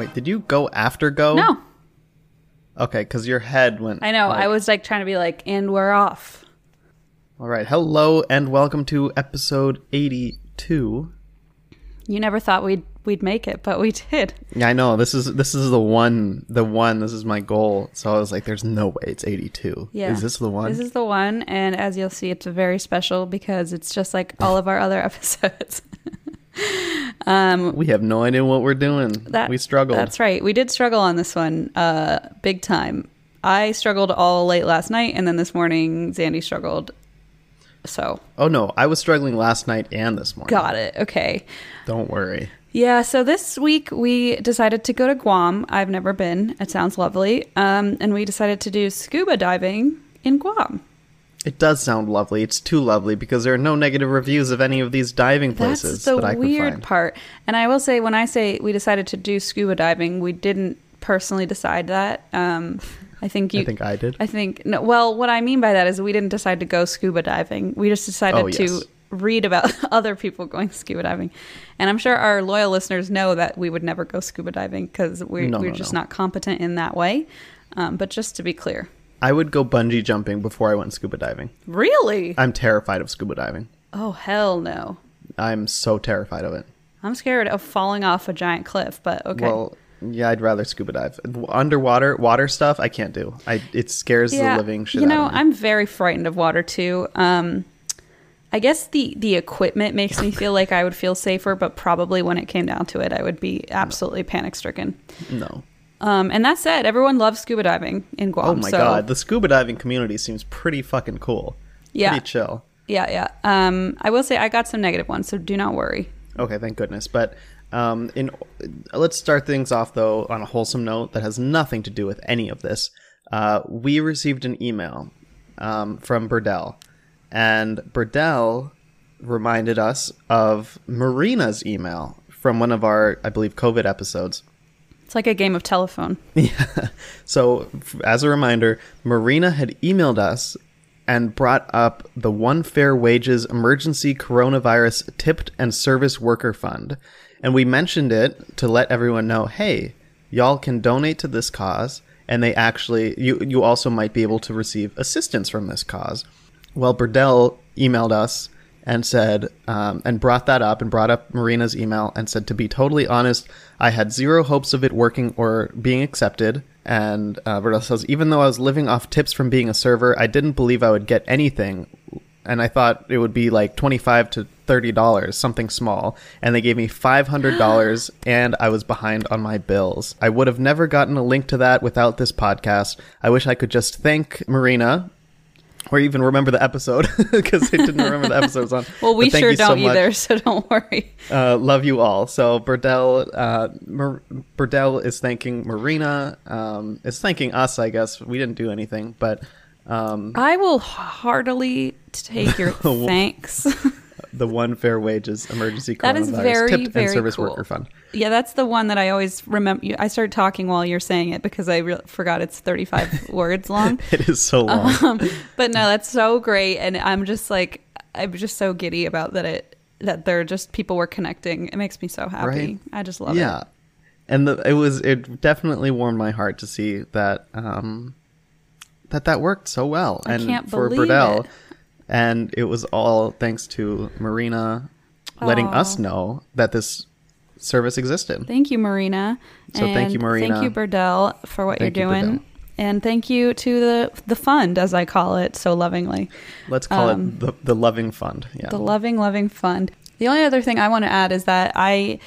Wait, did you go after go? No, Okay, because your head went. I know. like- I was like trying to be like, and we're off. All right. Hello and welcome to episode 82. You never thought we'd we'd make it, but we did. Yeah, I know. This is this is the one. The one. This is my goal. So I was like, "There's no way it's 82." Yeah. Is this the one? This is the one, and as you'll see, it's very special because it's just like all of our other episodes. We have no idea what we're doing. That we struggled. That's right. We did struggle on this one, uh, big time. I struggled all late last night, and then this morning, Zandy struggled. So Oh no, I was struggling last night and this morning. got it. Okay. Don't worry. Yeah, so this week we decided to go to Guam. I've never been. It sounds lovely. Um, and we decided to do scuba diving in Guam. It does sound lovely. It's too lovely because there are no negative reviews of any of these diving places. That's the that weird part. And I will say, when I say we decided to do scuba diving, we didn't personally decide that. Um, I think you. I think I did. I think no. Well, what I mean by that is we didn't decide to go scuba diving. We just decided Oh, to read about other people going scuba diving, and I'm sure our loyal listeners know that we would never go scuba diving because we're No, we're no, just no. not competent in that way. Um, but just to be clear, I would go bungee jumping before I went scuba diving. really? I'm terrified of scuba diving. oh hell no! I'm so terrified of it. I'm scared of falling off a giant cliff. But okay. Well, yeah, I'd rather scuba dive. Underwater, water stuff, I can't do. I it scares the living shit You know, out of me. I'm very frightened of water too. Um, I guess the the equipment makes me feel like I would feel safer, but probably when it came down to it, I would be absolutely panic stricken. no. Um, and that said, everyone loves scuba diving in Guam. Oh my so, god, the scuba diving community seems pretty fucking cool. Yeah. Pretty chill. Yeah, yeah. Um, I will say I got some negative ones, so do not worry. Okay, thank goodness. But um, in let's start things off though on a wholesome note that has nothing to do with any of this. Uh, we received an email um, from Burdell, and Burdell reminded us of Marina's email from one of our, I believe, COVID episodes. It's like a game of telephone. Yeah. So, as a reminder, Marina had emailed us and brought up the One Fair Wages Emergency Coronavirus Tipped and Service Worker Fund. And we mentioned it to let everyone know hey, y'all can donate to this cause, and they actually, you, you also might be able to receive assistance from this cause. Well, Burdell emailed us and said, um, and brought that up and brought up Marina's email and said, to be totally honest, I had zero hopes of it working or being accepted. And uh, Burdell says, even though I was living off tips from being a server, I didn't believe I would get anything. And I thought it would be like 25 to $30, something small. And they gave me $500 and I was behind on my bills. I would have never gotten a link to that without this podcast. I wish I could just thank Marina or even remember the episode because I didn't remember the episodes on. Well, we sure so don't much. either, so don't worry. Uh, love you all. So Burdell, uh, Burdell is thanking Marina. Um, is thanking us. I guess we didn't do anything, but um, I will heartily take your thanks. The One Fair Wages Emergency That is Coronavirus very, Tipped very and Service cool. Worker Fund. Yeah, that's the one that I always remember. I started talking while you're saying it because I re- forgot it's 35 words long. It is so long. Um, but no, that's so great, and I'm just like I'm just so giddy about that it that they're just people were connecting. It makes me so happy. Right? I just love yeah, it. Yeah, and the, it was it definitely warmed my heart to see that um, that that worked so well. I and for Burdell. And it was all thanks to Marina letting us know that this service existed. Thank you, Marina. So thank you, Marina. Thank you, Burdell, for what Thank you, you're doing. Burdell. And thank you to the the fund, as I call it so lovingly. Let's call it the the loving fund. Yeah. Um, the loving loving fund the only other thing i want to add is that i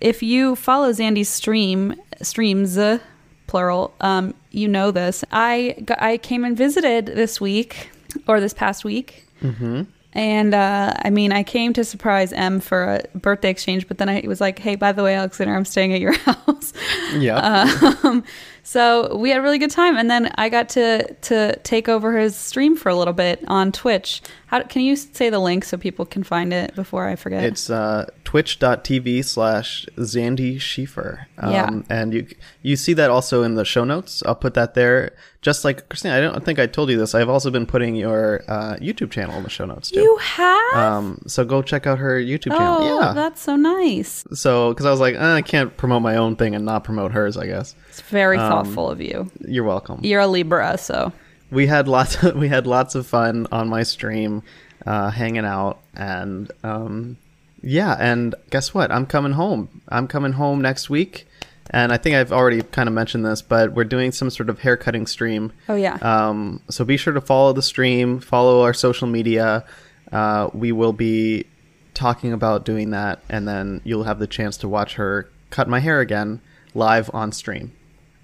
if you follow zandy's stream streams uh, plural um, you know this i i came and visited this week or this past week mm-hmm. And uh, I mean, I came to surprise M for a birthday exchange, but then I was like, "Hey, by the way, Alexander, I'm staying at your house." Yeah. Um, so we had a really good time, and then I got to to take over his stream for a little bit on Twitch. How can you say the link so people can find it before I forget? It's uh, twitch.tv slash Zandy Schiefer. Um, Yeah. And you you see that also in the show notes. I'll put that there. Just like Christina, I don't think I told you this. I've also been putting your uh, YouTube channel in the show notes too. you have. um, so go check out her YouTube oh, channel. Yeah. that's so nice. so, because I was like, eh, I can't promote my own thing and not promote hers, I guess. It's very Um, thoughtful of you. You're welcome. You're a Libra, so we had lots of, we had lots of fun on my stream uh, hanging out and um, yeah and guess what? I'm coming home. I'm coming home next week. And i think i've already kind of mentioned this but we're doing some sort of haircutting stream. Oh yeah. um, so be sure to follow the stream follow our social media. Uh, we will be talking about doing that and then you'll have the chance to watch her cut my hair again live on stream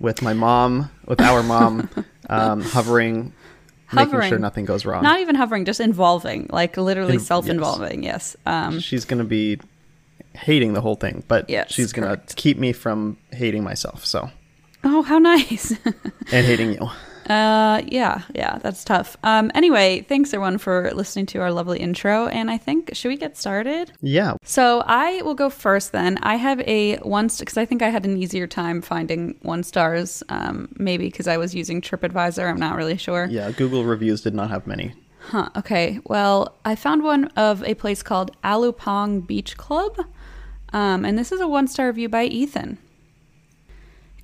with my mom with our mom um, hovering making Hovering. sure nothing goes wrong Not even hovering, just involving, like literally In- self-involving. Yes. Um, she's gonna be hating the whole thing but Yes, she's gonna correct. keep me from hating myself so oh, how nice. and hating you Uh, yeah, yeah, that's tough. Um, anyway, thanks everyone for listening to our lovely intro. And I think should we get started? yeah So I will go first. Then I have a one because I think I had an easier time finding one stars. Um, maybe because I was using TripAdvisor. I'm not really sure. yeah google reviews did not have many Huh. Okay. Well, I found one of a place called Alupang Beach Club, um, and this is a one star review by Ethan.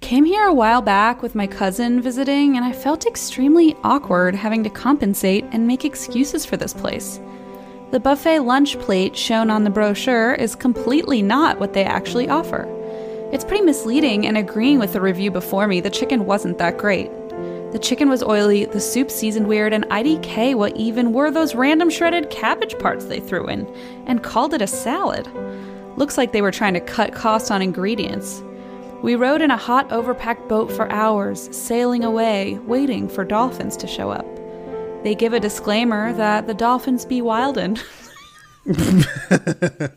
Came here a while back with my cousin visiting, and I felt extremely awkward having to compensate and make excuses for this place. The buffet lunch plate shown on the brochure is completely not what they actually offer. It's pretty misleading, and agreeing with the review before me, the chicken wasn't that great. The chicken was oily, the soup seasoned weird, and IDK what even were those random shredded cabbage parts they threw in, and called it a salad. Looks like they were trying to cut costs on ingredients. We rode in a hot, overpacked boat for hours, sailing away, waiting for dolphins to show up. They give a disclaimer that the dolphins be wildin'.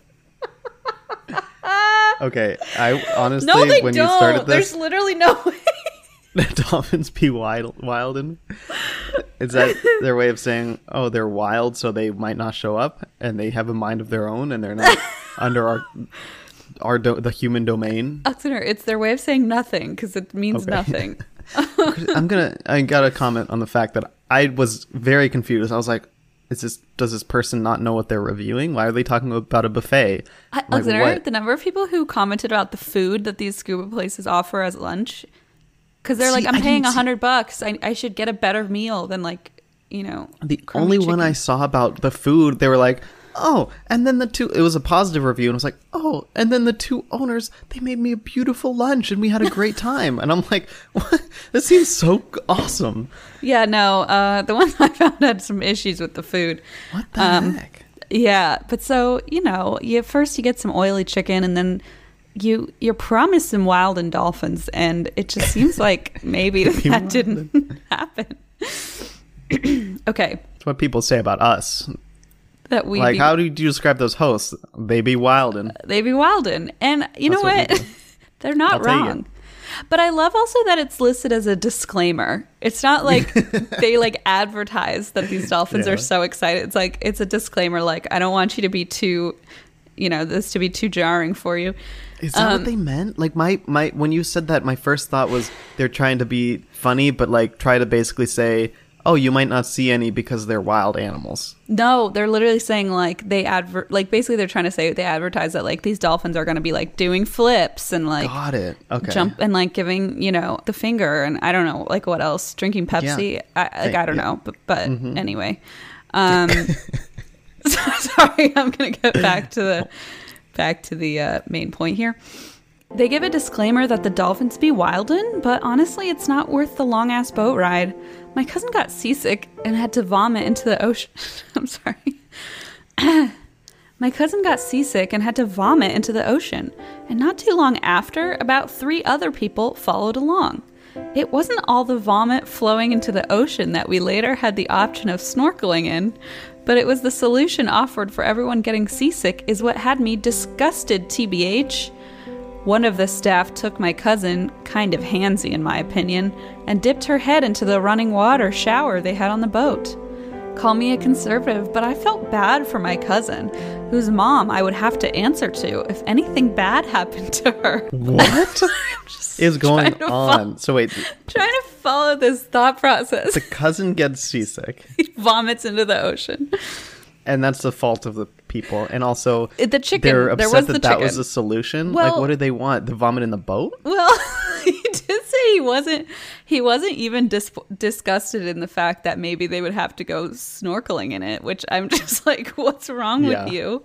okay i honestly no, they when don't. you started There's literally no way. the dolphins be wild wilden is that their way of saying oh they're wild so they might not show up and they have a mind of their own and they're not under our our do- the human domain Alexander, it's their way of saying nothing because it means Okay. nothing. I'm gonna. I gotta comment on the fact that I was very confused. I was like, "Is this? Does this person not know what they're reviewing? Why are they talking about a buffet?" I- Like, Alexander, the number of people who commented about the food that these scuba places offer as lunch, because they're See, like, I I'm didn't paying a hundred bucks. I, I should get a better meal than like, you know. The only one I saw about the food, they were like, "Oh," and then the two. It was a positive review, and I was like, "Oh," and then the two owners, they made me a beautiful lunch, and we had a great time. and I'm like, "What? This seems so awesome." Yeah, no. Uh, the ones I found had some issues with the food. What the Um, heck? Yeah, but so you know, you first you get some oily chicken, and then you you're promised some wild and dolphins, and it just seems like maybe that didn't happen. okay, It's what people say about us. That we like, be, how do you describe those hosts? They be wild and they be wildin', and you know what what? They're not I'll wrong. But I love also that it's listed as a disclaimer. It's not like they like advertise that these dolphins Yeah. are so excited. It's like it's a disclaimer like I don't want you to be too you know, this to be too jarring for you. Is that Um, what they meant? Like my my when you said that, my first thought was they're trying to be funny, but like try to basically say, "Oh, you might not see any because they're wild animals." No, they're literally saying like they advert like basically they're trying to say they advertise that like these dolphins are going to be like doing flips and like Got it. Okay. jump and like giving you know the finger and I don't know like what else drinking Pepsi I, like I don't yeah. know but but anyway um so- sorry I'm gonna get back to the back to the uh, main point here they give a disclaimer that the dolphins be wildin but honestly it's not worth the long ass boat ride my cousin got seasick and had to vomit into the ocean I'm sorry my cousin got seasick and had to vomit into the ocean, and not too long after, about three other people followed along. it wasn't all the vomit flowing into the ocean that we later had the option of snorkeling in, but it was the solution offered for everyone getting seasick, is what had me disgusted, TBH. One of the staff took my cousin, kind of handsy in my opinion, and dipped her head into the running water shower they had on the boat. Call me a conservative, but I felt bad for my cousin, whose mom I would have to answer to if anything bad happened to her. What is going on? So wait, Trying to follow this thought process. the cousin gets seasick, he vomits into the ocean. And that's the fault of the people. And also, the chicken. they're There upset was that the that was the solution. Well- like, what did they want? The vomit in the boat? Well, he did say he wasn't. He wasn't even dis- disgusted in the fact that maybe they would have to go snorkeling in it. Which I'm just like, what's wrong Yeah. with you?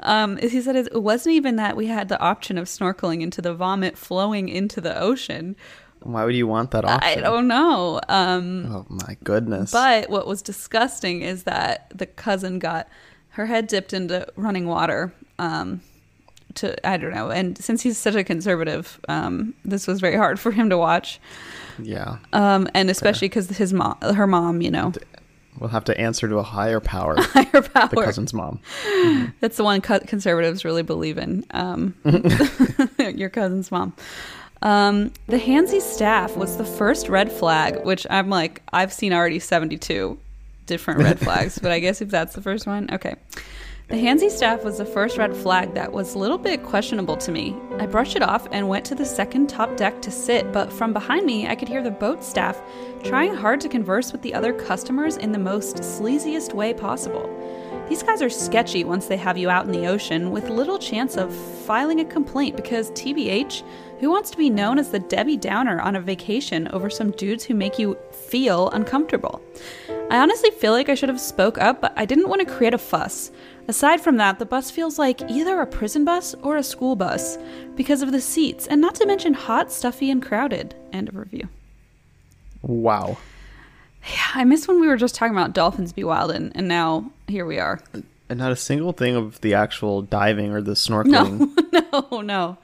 Um, he said it wasn't even that we had the option of snorkeling into the vomit flowing into the ocean. Why would you want that off? I don't know. Um, Oh my goodness! But what was disgusting is that the cousin got her head dipped into running water. Um, to I don't know, and since he's such a conservative, um, this was very hard for him to watch. yeah, Um, and especially because his mom, her mom, you know, we'll have to answer to a higher power. higher power. the cousin's mom. That's the one co- conservatives really believe in. Um, your cousin's mom. Um, the Hansi staff was the first red flag, which I'm like, I've seen already 72 different red flags, but I guess if that's the first one, okay. The Hansi staff was the first red flag that was a little bit questionable to me. I brushed it off and went to the second top deck to sit, but from behind me, I could hear the boat staff trying hard to converse with the other customers in the most sleaziest way possible. These guys are sketchy once they have you out in the ocean with little chance of filing a complaint because, TBH, who wants to be known as the Debbie Downer on a vacation over some dudes who make you feel uncomfortable? I honestly feel like I should have spoke up, but I didn't want to create a fuss. Aside from that, the bus feels like either a prison bus or a school bus because of the seats, and not to mention hot, stuffy, and crowded. End of review. Wow. Yeah, I miss when we were just talking about dolphins be wild, and, and now here we are. And not a single thing of the actual diving or the snorkeling. No, no, no.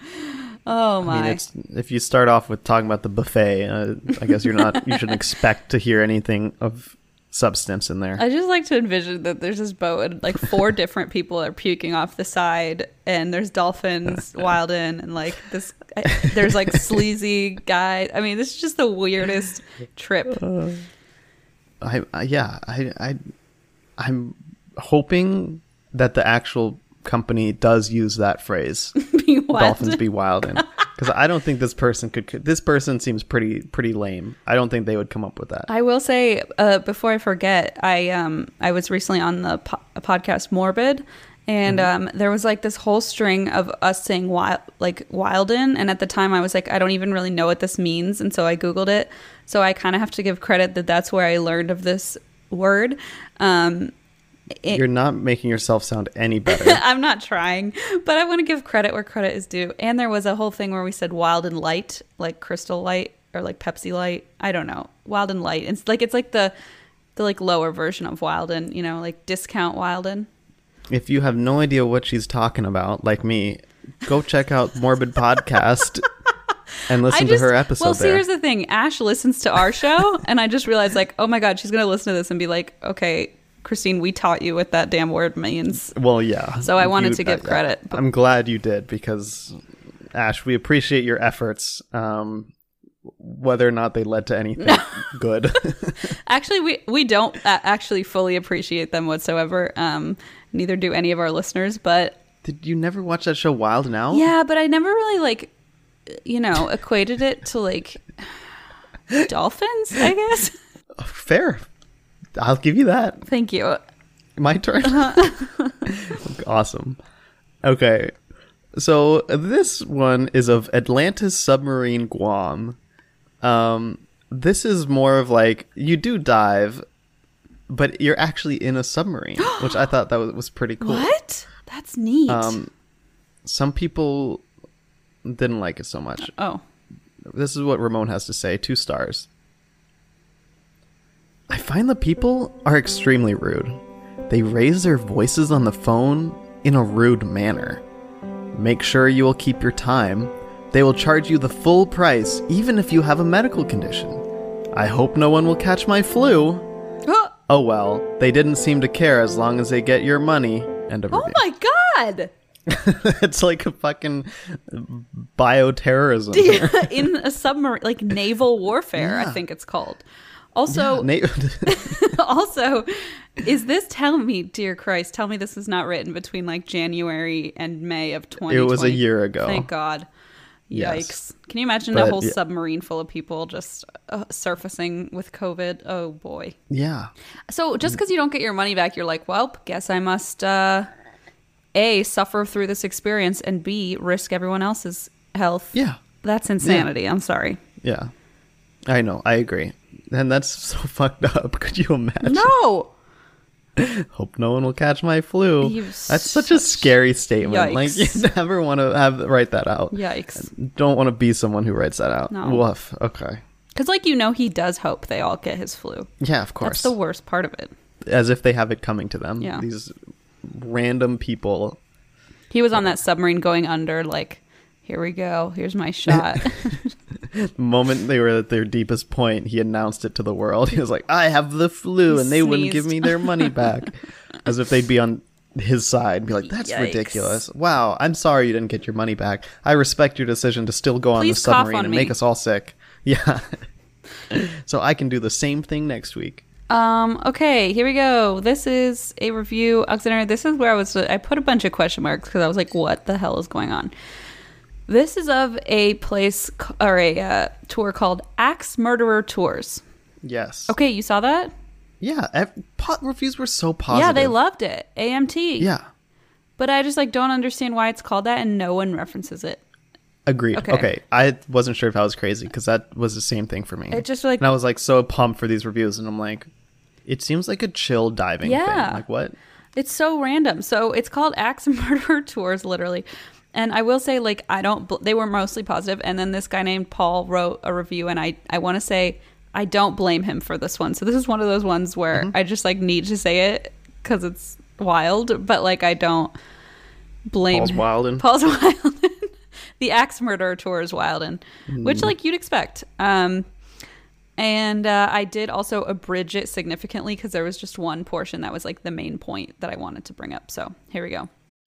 Oh my. I mean, it's if you start off with talking about the buffet, uh, I guess you're not. you shouldn't expect to hear anything of substance in there. I just like to envision that there's this boat and like four different people are puking off the side, and there's dolphins wild in, and like this, I, there's like sleazy guy. I mean, this is just the weirdest trip. I, I yeah, I, I, I'm hoping that the actual company does use that phrase. Be. Dolphins be wild in because I don't think this person could. This person seems pretty pretty lame. I don't think they would come up with that. I will say uh, before I forget, I um I was recently on the po- podcast Morbid, and um there was like this whole string of us saying wild like Wilden, and at the time I was like I don't even really know what this means, and so I googled it. So I kind of have to give credit that that's where I learned of this word. Um, it- You're not making yourself sound any better. I'm not trying, but I want to give credit where credit is due. And there was a whole thing where we said wild and light, like crystal light or like Pepsi light. I don't know. Wild and light. It's like it's like the the like lower version of Wilden, you know, like discount Wilden. if you have no idea what she's talking about, like me, go check out Morbid Podcast and listen to her episode Well, see, there. here's the thing. Ash listens to our show, and I just realized, like, oh my god, she's gonna listen to this and be like, okay, Christine, we taught you what that damn word means. Well, yeah. So I wanted You- to give uh, credit, but- I'm glad you did because Ash, we appreciate your efforts. Um, whether or not they led to anything good. Actually, we we don't uh, actually fully appreciate them whatsoever. Um, neither do any of our listeners, but Did you never watch that show Wild 'N Out? Yeah, but I never really like, you know, equated it to like dolphins. I guess. Fair. I'll give you that. Thank you. My turn. awesome. Okay. So this one is of Atlantis Submarine Guam. Um, this is more of like you do dive, but you're actually in a submarine, which I thought that was, was pretty cool. What? That's neat. Um, some people didn't like it so much. oh, This is what Ramon has to say. Two stars. I find the people are extremely rude. They raise their voices on the phone in a rude manner. Make sure you will keep your time. They will charge you the full price, even if you have a medical condition. I hope no one will catch my flu. Oh well, they didn't seem to care as long as they get your money. Of oh my god! it's like a fucking bioterrorism. In a submarine, like naval warfare, I think it's called. Also, Na- also, is this? Tell me, dear Christ, tell me this was not written between like January and May of 2020. It was a year ago. Thank God. Yikes! Yes. Can you imagine But, a whole yeah. submarine full of people just uh, surfacing with COVID? Oh boy. yeah. So just because you don't get your money back, you're like, well, guess I must uh, a suffer through this experience and b risk everyone else's health. Yeah. That's insanity. I'm sorry. Yeah. I know. I agree. And that's so fucked up. Could you imagine? No. Hope no one will catch my flu. You That's such a scary statement. Like you never want to have write that out. Yikes. Don't want to be someone who writes that out. No. Woof. Okay. Because, like, you know, he does hope they all get his flu. Yeah, of course. That's the worst part of it. As if they have it coming to them. Yeah. These random people. He was on that submarine going under, like, here we go. Here's my shot. The moment they were at their deepest point, he announced it to the world. He was like, "I have the flu," and they wouldn't give me their money back, as if they'd be on his side. Be like, "That's Yikes. ridiculous." Wow, I'm sorry you didn't get your money back. I respect your decision to still go on the submarine on and me. make us all sick. Yeah. so I can do the same thing next week. Um, okay, here we go. This is a review. Alexander, this is where I was, I put a bunch of question marks because I was like, what the hell is going on? This is of a place or a uh, tour called Axe Murderer Tours. Yes. Okay, you saw that? Yeah. Ev- pot reviews were so positive. Yeah, they loved it. AMT. Yeah. But I just like don't understand why it's called that and no one references it. Agreed. Okay. Okay. I wasn't sure if I was crazy because that was the same thing for me. It just like and I was like so pumped for these reviews, and I'm like, it seems like a chill diving Yeah. thing. Like what? It's so random. So it's called Axe Murderer Tours, literally. And I will say, like, I don't. bl- They were mostly positive. and then this guy named Paul wrote a review, and I I want to say I don't blame him for this one. So this is one of those ones where Mm-hmm. I just like need to say it because it's wild, but like I don't blame Paul's him. wildin'. Paul's Wildin. the Axe Murderer Tour is Wildin, which Mm. like you'd expect. Um, and uh, I did also abridge it significantly because there was just one portion that was like the main point that I wanted to bring up. So here we go.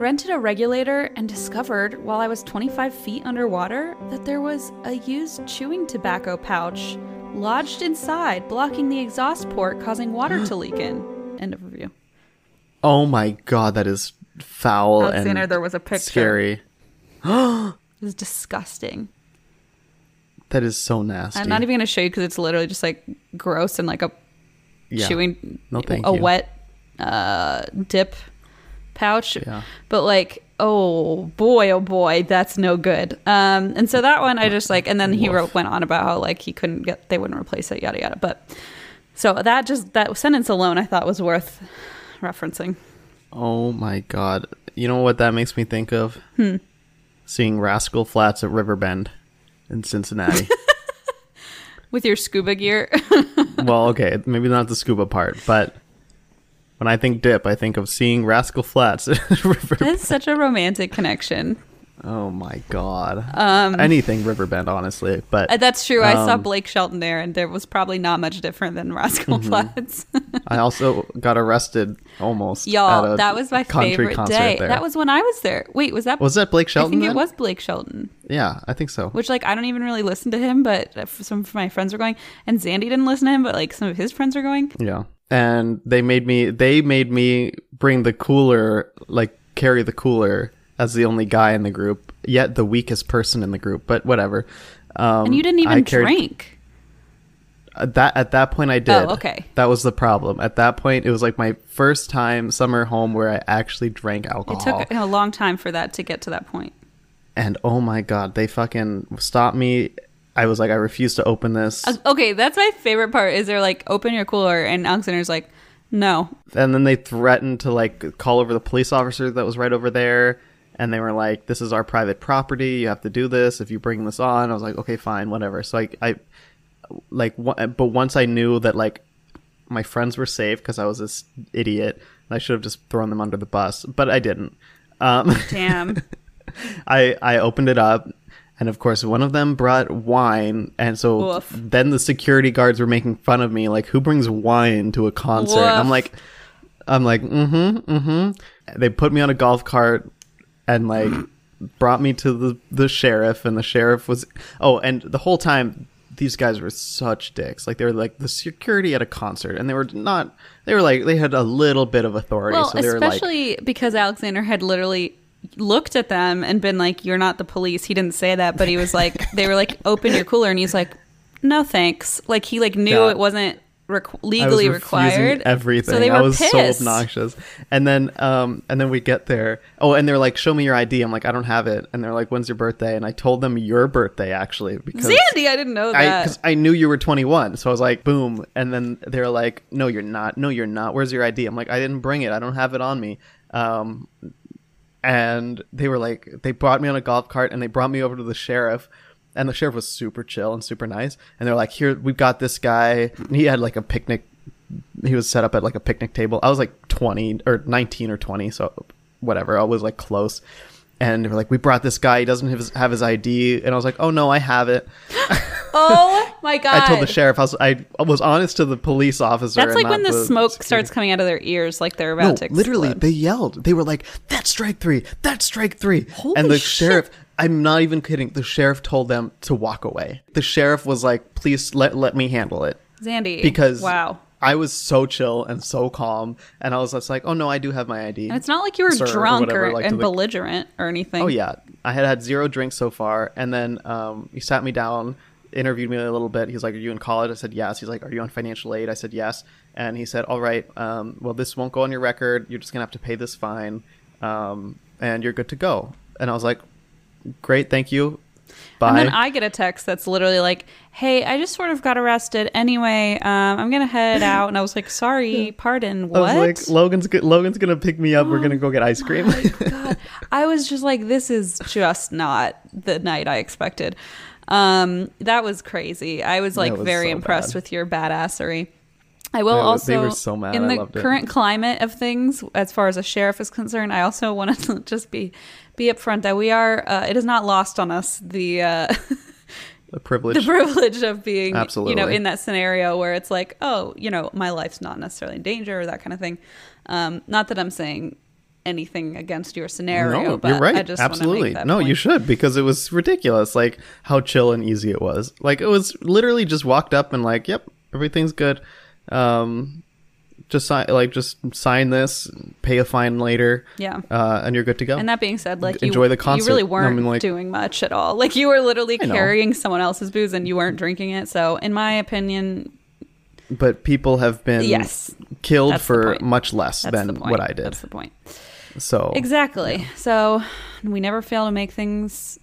Rented a regulator and discovered while I was 25 feet underwater that there was a used chewing tobacco pouch lodged inside, blocking the exhaust port, causing water to leak in. End of review. Oh my god, that is foul Alexander, and there was a picture. scary. It was disgusting. That is so nasty. I'm not even going to show you because it's literally just like gross and like a Yeah. chewing No, a you. wet uh, dip pouch. Yeah. But like, oh boy, oh boy, that's no good. Um, and so that one I just like, and then he wrote went on about how like he couldn't get, they wouldn't replace it, yada yada. But so that just that sentence alone I thought was worth referencing. Oh my god. You know what that makes me think of? Hmm. Seeing Rascal Flatts at Riverbend in Cincinnati. With your scuba gear, well, okay, maybe not the scuba part, but when I think dip, I think of seeing Rascal Flatts at that's such a romantic connection. Oh my god. Anything Riverbend, honestly. But Uh, That's true. I saw Um, Blake Shelton there, and there was probably not much different than Rascal Mm-hmm. Flatts. I also got arrested almost. Y'all, that was my favorite concert day. there. That was when I was there. Wait, was that Was that Blake Shelton? I think it was Blake Shelton. Yeah, I think so. Which like I don't even really listen to him, but some of my friends are going, and Zandy didn't listen to him, but like some of his friends are going. Yeah. And they made me they made me bring the cooler, like carry the cooler as the only guy in the group, yet the weakest person in the group, but whatever. Um And you didn't even carried- drink. At that at that point I did. Oh, okay. That was the problem. At that point it was like my first time summer home where I actually drank alcohol. It took a long time for that to get to that point. and oh my god, they fucking stopped me. I was like, I refuse to open this. Okay, that's my favorite part. Is they're like, open your cooler, and Alexander's like, no. and then they threatened to like call over the police officer that was right over there and they were like this is our private property you have to do this if you bring this on i was like okay fine whatever so i, I like but once i knew that like my friends were safe because i was this idiot i should have just thrown them under the bus but i didn't um Damn. I I opened it up, and of course one of them brought wine, and so Woof. then the security guards were making fun of me, like who brings wine to a concert? And I'm like, I'm like, mm-hmm, mm-hmm. They put me on a golf cart and like brought me to the the sheriff, and the sheriff was oh, and the whole time. These guys were such dicks. Like they were like the security at a concert, and they were not. They were like they had a little bit of authority, Well, so they were like, especially because Alexander had literally looked at them and been like, "You're not the police." He didn't say that, but he was like, they were like, "Open your cooler," and he's like, "No, thanks." Like he like knew Yeah. it wasn't requ- I legally required. Everything. So they were I was pissed. so obnoxious. And then, um, and then we get there. Oh, and they're like, "Show me your ID." I'm like, "I don't have it." And they're like, "When's your birthday?" And I told them your birthday actually because Zandy, I didn't know I that. because I knew you were 21. So I was like, "Boom!" And then they're like, "No, you're not. No, you're not. Where's your ID?" I'm like, "I didn't bring it. I don't have it on me." Um, and they were like they brought me on a golf cart and they brought me over to the sheriff and the sheriff was super chill and super nice and they're like here we've got this guy. And he had like a picnic he was set up at like a picnic table. I was like 20 or 19 or 20 so whatever i was like close and they were like we brought this guy he doesn't have his, have his id and i was like oh no i have it oh my god! i told the sheriff I was, I was honest to the police officer That's like when not the smoke security. starts coming out of their ears, like they're about No, to. Explode. literally, they yelled. They were like, "That's strike three. That's strike three. Holy and the shit. sheriff, I'm not even kidding. The sheriff told them to walk away. The sheriff was like, "Please let let me handle it," Zandy because wow. I was so chill and so calm, and I was just like, "Oh no, I do have my ID." And it's not like you were Sir, or drunk whatever, or like and belligerent or anything. Oh yeah, I had had zero drinks so far, and then um, he sat me down, interviewed me a little bit. He's like, "Are you in college?" I said, "Yes." He's like, "Are you on financial aid?" I said, "Yes." And he said, "All right, um, well, this won't go on your record. You're just gonna have to pay this fine, um, and you're good to go." And I was like, "Great, thank you." Bye. And then I get a text that's literally like, "Hey, I just sort of got arrested. Anyway, um, I'm gonna head out." And I was like, "Sorry, pardon, what?" like, "Logan's Logan's gonna pick me up. We're gonna go get ice cream." God, I was just like, "This is just not the night I expected." Um, that was crazy. I was like was very so impressed bad. with your badassery. I will were- also so in the current climate of things, as far as a sheriff is concerned. I also want to just be be upfront that we are. Uh, it is not lost on us the. Uh, the privilege. the privilege of being absolutely you know in that scenario where it's like oh you know my life's not necessarily in danger or that kind of thing um not that i'm saying anything against your scenario No, but you're right. i just Absolutely. No, point. you should because it was ridiculous. Like how chill and easy it was. Like it was literally just walked up and like, yep, everything's good. Um, just sign like just sign this, pay a fine later. Yeah. Uh, and you're good to go. and that being said like Enjoy you, the concert. you really weren't mean, like- doing much at all like you were literally I carrying someone else's booze and you weren't drinking it so in my opinion but people have been Yes. killed That's for much less that's than what I did. that's the point So Exactly. So we never fail to make things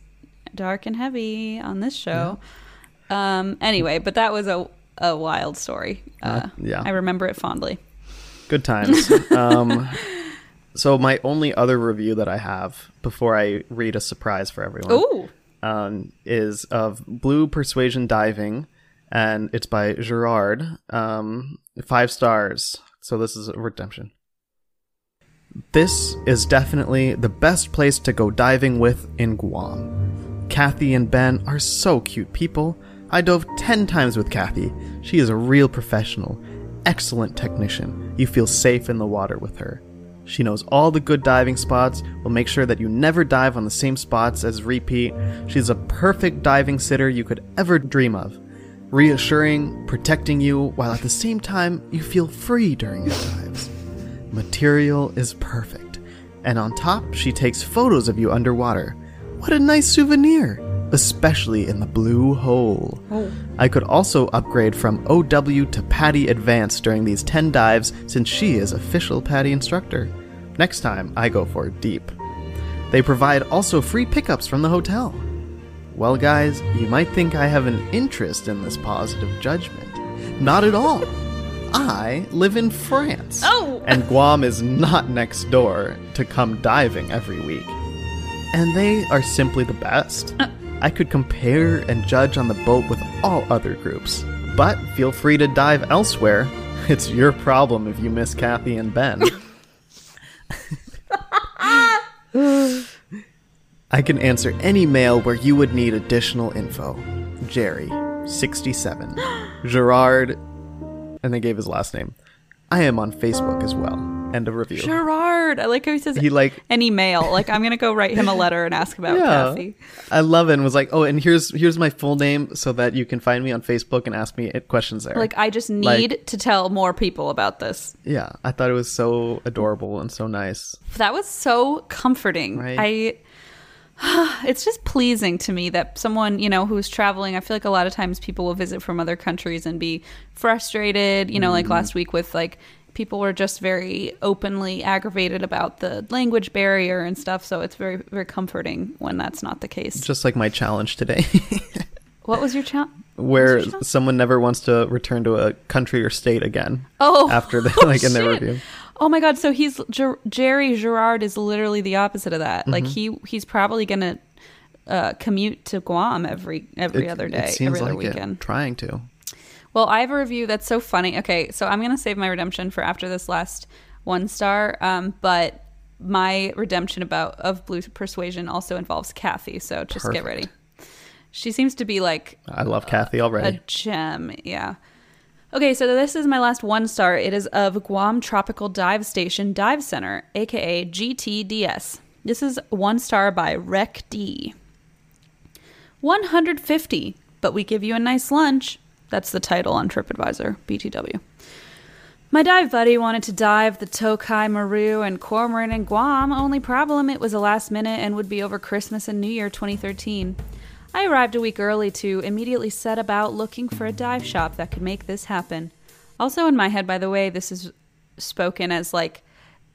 dark and heavy on this show. Um, anyway, but that was a, a wild story. Uh, yeah. I remember it fondly. Good times. um, so my only other review that I have before I read a surprise for everyone. Ooh. um, is of Blue Persuasion Diving, and it's by Gerard. Um, five stars. So this is a redemption. This is definitely the best place to go diving with in Guam. Kathy and Ben are so cute people. I dove 10 times with Kathy. She is a real professional, excellent technician. You feel safe in the water with her. She knows all the good diving spots, will make sure that you never dive on the same spots as repeat. She's a perfect diving sitter you could ever dream of. Reassuring, protecting you, while at the same time you feel free during your dives. Material is perfect. And on top, she takes photos of you underwater. What a nice souvenir! Especially in the blue hole. Oh. I could also upgrade from OW to PADI Advanced during these 10 dives since she is official PADI instructor. Next time, I go for deep. They provide also free pickups from the hotel. Well, guys, you might think I have an interest in this positive judgment. Not at all. I live in France. Oh! And Guam is not next door to come diving every week. And they are simply the best. Uh, I could compare and judge on the boat with all other groups. But feel free to dive elsewhere. It's your problem if you miss Kathy and Ben. I can answer any mail where you would need additional info. Jerry, 67. Gerard, and they gave his last name. I am on Facebook as well. End of review. Gerard. I like how he says He like any mail. Like I'm gonna go write him a letter and ask about Kathy. I love it and was like, oh, and here's here's my full name so that you can find me on Facebook and ask me questions there. Like I just need Like- to tell more people about this. yeah, I thought it was so adorable and so nice. That was so comforting. Right. I it's just pleasing to me that someone, you know, who's traveling, I feel like a lot of times people will visit from other countries and be frustrated, you know, Mm-hmm. like last week with like people were just very openly aggravated about the language barrier and stuff, so it's very very comforting when that's not the case. Just like my challenge today, what was your challenge? where someone never wants to return to a country or state again. Oh, after the oh, like in their review. Oh my god! So he's Jerry Gerard is literally the opposite of that. Like Mm-hmm. he he's probably gonna uh, commute to Guam every every It- other it day, seems every other like it. weekend. Trying to. Well, I have a review that's so funny. Okay, so I'm gonna save my redemption for after this last one star. Um, but my redemption about of Blue Persuasion also involves Kathy. So just get ready. She seems to be like I love Kathy already. a gem. Yeah. Okay, so this is my last one star. It is of Guam Tropical Dive Station Dive Center, aka GTDS. This is one star by Rec D. 150, but we give you a nice lunch. That's the title on TripAdvisor, BTW. My dive buddy wanted to dive the Tokai Maru and Cormorant in Guam. Only problem, it was a last minute and would be over Christmas and New Year 2013. I arrived a week early to immediately set about looking for a dive shop that could make this happen. Also, in my head, by the way, this is spoken as like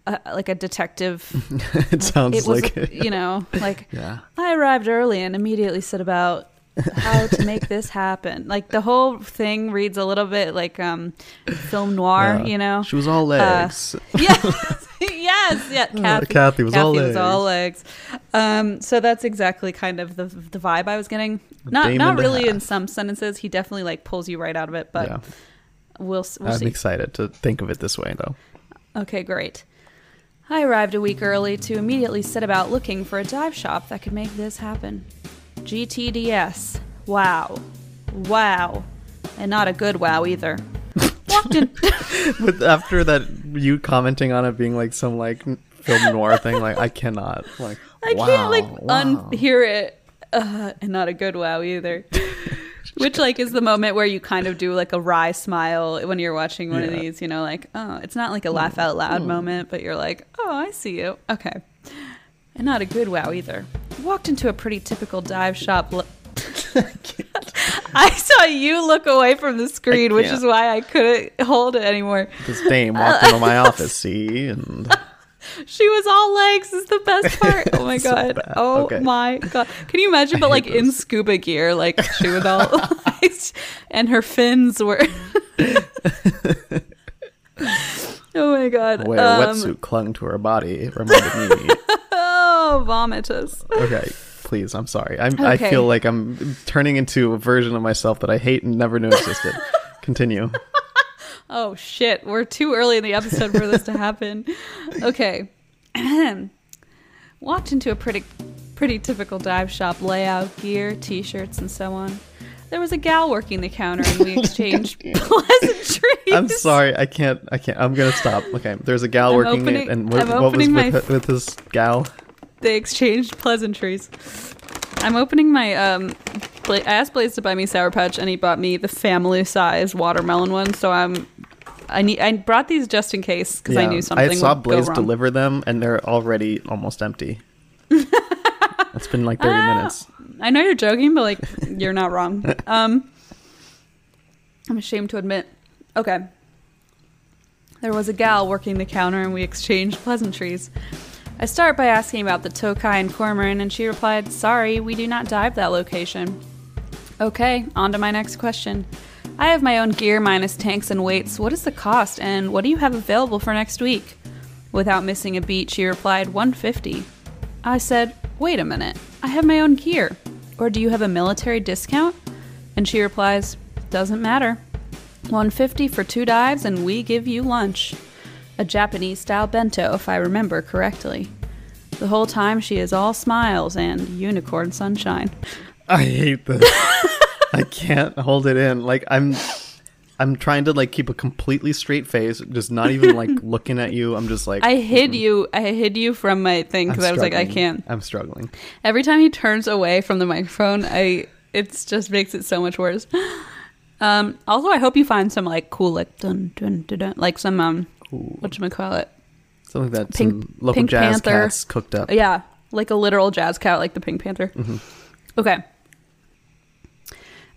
a, like a detective. it sounds It was, like you know, like Yeah. I arrived early and immediately set about how to make this happen. Like the whole thing reads a little bit like um film noir, Yeah. you know. She was all Uh, legs. yes, yes, yeah. Kathy, Kathy was all was all legs. Um, so that's exactly kind of the the vibe I was getting. Not Dame not really in some sentences. He definitely like pulls you right out of it, but yeah. we'll we'll I'm see. excited to think of it this way though. Okay, great. I arrived a week early to immediately set about looking for a dive shop that could make this happen. GTDS. Wow. Wow. And not a good wow either. Walked in. But after that, you commenting on it being like some like film noir thing, like I cannot. Like I wow, can't like wow. unhear it. Uh, and not a good wow either. Which like is the moment where you kind of do like a wry smile when you're watching one of these, you know, like, oh, it's not like a laugh out loud moment, but you're like, oh, I see you. Okay. And not a good wow either. Walked into a pretty typical dive shop. Lo- I saw you look away from the screen, which is why I couldn't hold it anymore. this dame walked into my office, see, and She was all legs is the best part. Oh my So god. bad. Oh Okay. my god. Can you imagine but like in scuba gear like she was all legs and her fins were Oh my god. the way her Um, wetsuit clung to her body it reminded me. Oh, vomitus. Okay, please, I'm sorry. I'm, I feel like I'm turning into a version of myself that I hate and never knew existed. Continue. Oh shit, we're too early in the episode for this to happen. Okay. Walked into a pretty pretty typical dive shop layout, gear, t-shirts and so on. There was a gal working the counter and we exchanged pleasantries. I'm sorry. I can't. I can't. I'm gonna stop. Okay. There's a gal I'm working opening- it, and what, what was with, with this gal? They exchanged pleasantries. I'm opening my um Bla- I asked Blaze to buy me Sour Patch and he bought me the family size watermelon one, so I'm I need I brought these just in case because I Yeah, knew something I saw would Blaze wrong. deliver them, and they're already almost empty. it's been like 30 Ah. minutes. I know you're joking, but like you're not wrong. Um, I'm ashamed to admit. Okay. There was a gal working the counter, and we exchanged pleasantries. I start by asking about the Tokai and Cormoran, and she replied, Sorry, we do not dive that location. Okay, on to my next question. I have my own gear minus tanks and weights. What is the cost, and what do you have available for next week? Without missing a beat, she replied, 150. I said, Wait a minute, I have my own gear. Or do you have a military discount? And she replies, Doesn't matter. 150 for two dives, and we give you lunch. A Japanese style bento, if I remember correctly. The whole time she is all smiles and unicorn sunshine. I hate this. I can't hold it in. Like I'm I'm trying to like keep a completely straight face, just not even like looking at you. I'm just like I hid you. I hid you from my thing because I was like, I can't. I'm struggling. Every time he turns away from the microphone, I it's just makes it so much worse. Um, also, I hope you find some like cool like dun dun dun, dun like some um what you call it? Something that Pink- some local Pink jazz Panther. cats cooked up. Yeah, like a literal jazz cat, like the Pink Panther. Mm-hmm. Okay.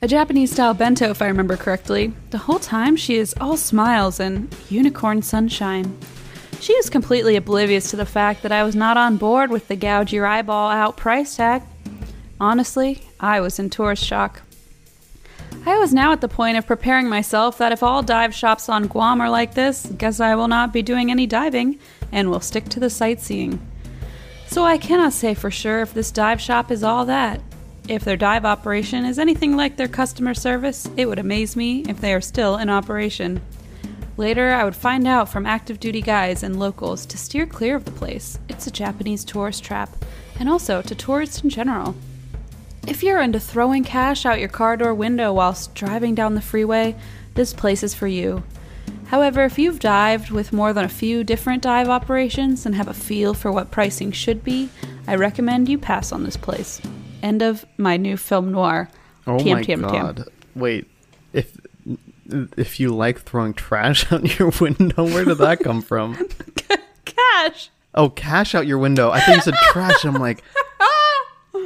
A Japanese style bento, if I remember correctly. The whole time she is all smiles and unicorn sunshine. She is completely oblivious to the fact that I was not on board with the gouge your eyeball out price tag. Honestly, I was in tourist shock. I was now at the point of preparing myself that if all dive shops on Guam are like this, guess I will not be doing any diving and will stick to the sightseeing. So I cannot say for sure if this dive shop is all that. If their dive operation is anything like their customer service, it would amaze me if they are still in operation. Later, I would find out from active duty guys and locals to steer clear of the place. It's a Japanese tourist trap, and also to tourists in general. If you're into throwing cash out your car door window whilst driving down the freeway, this place is for you. However, if you've dived with more than a few different dive operations and have a feel for what pricing should be, I recommend you pass on this place. End of my new film noir. Oh TM, my TM, TM. god. Wait. If if you like throwing trash out your window, where did that come from? Cash! Oh, cash out your window. I think you said trash. I'm like,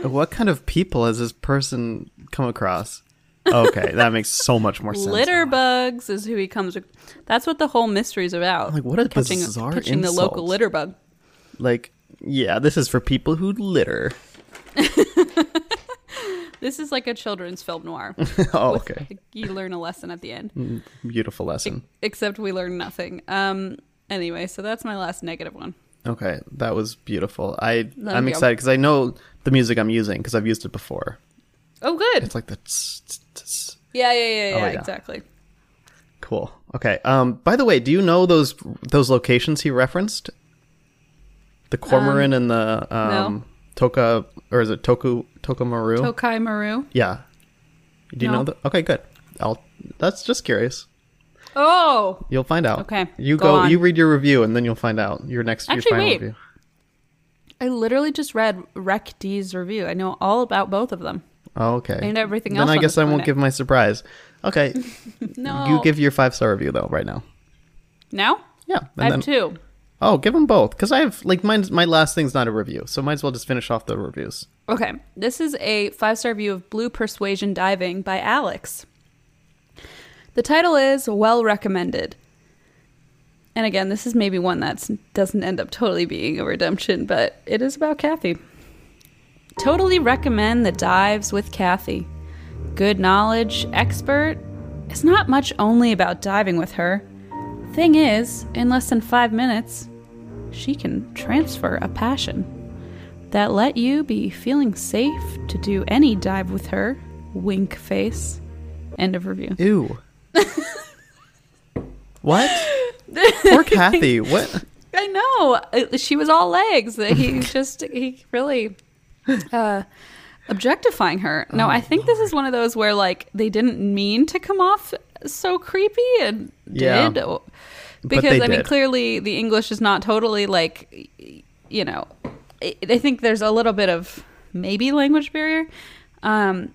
what kind of people has this person come across? Okay, that makes so much more sense. Litter bugs is who he comes. ac- That's what the whole mystery is about. Like, what a catching, bizarre catching the local litter bug. Like, yeah, this is for people who litter. This is like a children's film noir. oh, okay. you learn a lesson at the end. Beautiful lesson. Except we learn nothing. Um. Anyway, so that's my last negative one. Okay, that was beautiful. I Thank I'm you. excited because I know the music I'm using because I've used it before. Oh, good. It's like the tss, tss, tss. Yeah, yeah, yeah, yeah. Oh, yeah. Exactly. cool. Okay. Um. By the way, do you know those those locations he referenced? The Cormoran and the um Toka or is it Toku Tokomaru? Tokai Maru. yeah. Do you No. know that? Okay, good. I'll. That's just curious. Oh, You'll find out. Okay, You go go. You read your review, and then you'll find out your next your Actually, final wait. review. I literally just read Rec D's review. I know all about both of them. Oh, okay. And everything else. then I guess I won't give my surprise. Okay. No. You give your five star review though right now. now. Yeah. I have then- two. Oh, give them both because I have like mine's my last thing's not a review, so might as well just finish off the reviews. Okay, this is a five star review of Blue Persuasion Diving by Alex. The title is Well Recommended. And again, this is maybe one that doesn't end up totally being a redemption, but it is about Kathy. Totally recommend the dives with Kathy. Good knowledge, expert. It's not much only about diving with her. Thing is, in less than five minutes, she can transfer a passion that let you be feeling safe to do any dive with her. Wink face. End of review. Ew. what? Poor Kathy. What? I know. Uh, She was all legs. He just, he really uh, objectifying her. No, I think this is one of those where, like, they didn't mean to come off so creepy and Yeah. did. Because, I mean, clearly the English is not totally, like, you know, I I think there's a little bit of maybe language barrier. Um,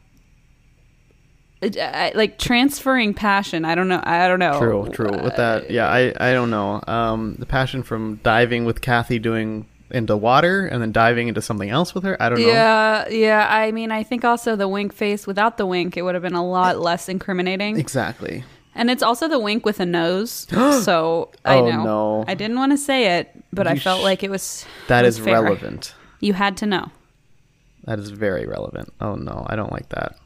like transferring passion. I don't know. I don't know. True, true. With that, yeah, I I don't know. Um, the passion from diving with Kathy doing into water and then diving into something else with her. I don't know. Yeah, yeah. I mean, I think also the wink face without the wink, it would have been a lot less incriminating. Exactly. And it's also the wink with a nose. so I Oh, know. no. I didn't want to say it, but I felt sh- like it was That it was is fair. relevant. You had to know. That is very relevant. Oh no, I don't like that.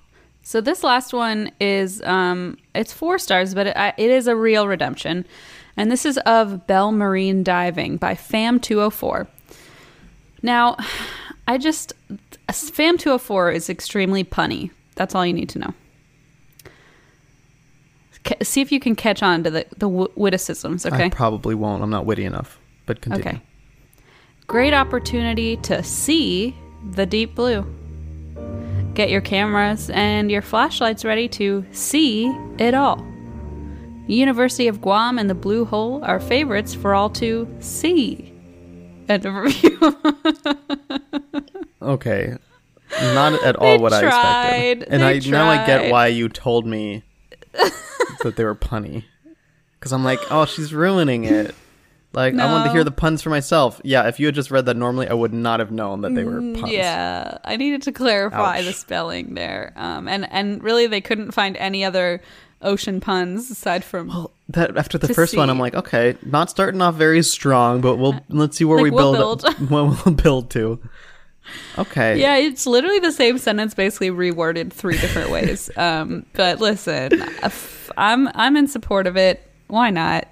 So this last one is um it's 4 stars, but it, it is a real redemption. And this is of Bell Marine Diving by Fam 204. Now, I just Fam 204 is extremely punny. That's all you need to know. See if you can catch on to the the witticisms, okay? I probably won't. I'm not witty enough. But continue. Okay. Great opportunity to see the deep blue. Get your cameras and your flashlights ready to see it all. University of Guam and the Blue Hole are favorites for all to see. End of review. Okay. Not at all They what I tried. expected. And They I now I get why you told me that they were punny. Cuz I'm like, "Oh, she's ruining it." Like I wanted to hear the puns for myself. Yeah, if you had just read that normally, I would not have known that they were puns. Mm, Yeah, I needed to clarify Ouch. the spelling there. Um, and and really, they couldn't find any other ocean puns aside from Well, that after the first one, I'm like, okay, not starting off very strong, but we'll let's see where Like, we we'll build, build. what we'll build to. Okay. Yeah, it's literally the same sentence, basically reworded three different ways. Um, but listen, I'm I'm in support of it. Why not?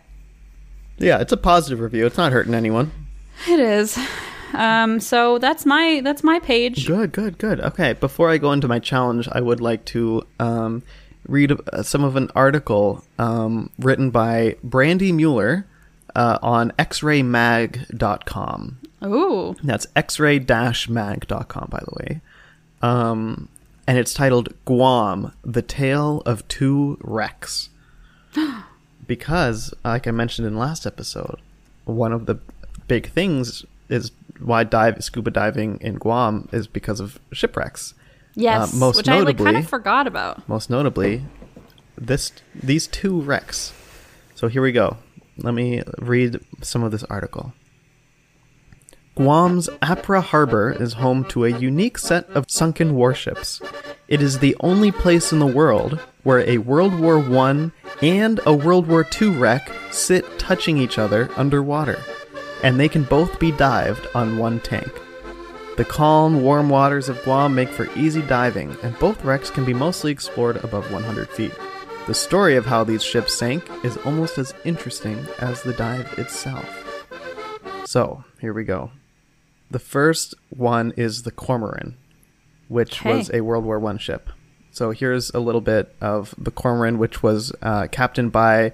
Yeah, it's a positive review. It's not hurting anyone. It is. Um, so that's my that's my page. Good, good, good. Okay, before I go into my challenge, I would like to um, read uh, some of an article um, written by Brandi Mueller uh, on xraymag.com. Ooh, That's x-ray-mag.com, by the way. Um, and it's titled Guam, The Tale of Two Wrecks. because, like I mentioned in last episode, one of the big things is why dive scuba diving in Guam is because of shipwrecks. yes, Uh, most which I like kind of forgot about. Most notably, this these two wrecks. So here we go. Let me read some of this article. Guam's Apra Harbor is home to a unique set of sunken warships. It is the only place in the world where a World War I and a World War II wreck sit touching each other underwater, and they can both be dived on one tank. The calm, warm waters of Guam make for easy diving, and both wrecks can be mostly explored above 100 feet. The story of how these ships sank is almost as interesting as the dive itself. So, here we go. The first one is the Cormoran, which Okay. was a World War One ship. So here's a little bit of the Cormoran, which was uh, captained by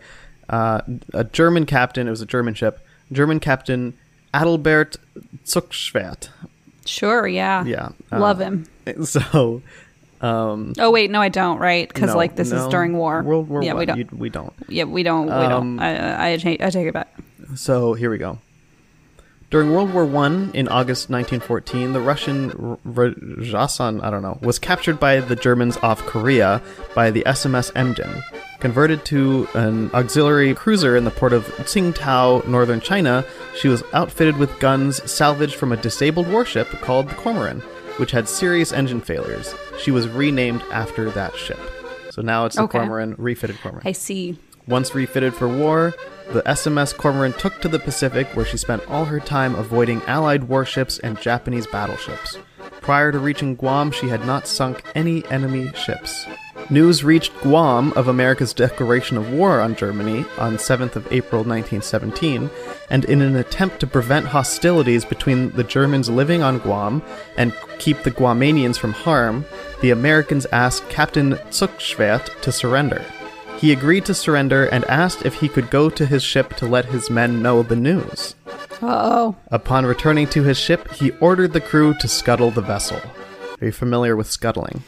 uh, a German captain. It was a German ship. German captain Adalbert Zuckschwerdt. Sure, yeah, Yeah, love uh, him. So, um, Oh wait, no, I don't. Right? Because no, like this is during war. World War yeah, One. we don't. You- we don't. yeah, we don't. We Um, don't. I, I, I, I take it back. So here we go. During World War One in August 1914, the Russian Rajasan, I don't know, was captured by the Germans off Korea by the SMS Emden. Converted to an auxiliary cruiser in the port of Tsingtao, northern China, she was outfitted with guns salvaged from a disabled warship called the Cormoran, which had serious engine failures. She was renamed after that ship. So now it's the Okay. Cormoran, refitted Cormoran. I see. Once refitted for war, the SMS Cormoran took to the Pacific where she spent all her time avoiding Allied warships and Japanese battleships. Prior to reaching Guam, she had not sunk any enemy ships. News reached Guam of America's declaration of war on Germany on 7th of April 1917, and in an attempt to prevent hostilities between the Germans living on Guam and keep the Guamanians from harm, the Americans asked Captain Zuckschwerdt to surrender. He agreed to surrender and asked if he could go to his ship to let his men know the news. Uh oh, Upon returning to his ship, he ordered the crew to scuttle the vessel. Are you familiar with scuttling?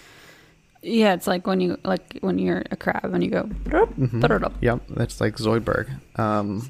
yeah. It's like when you like when you're a crab and you go. Mm-hmm. Yep, that's like Zoidberg. Um,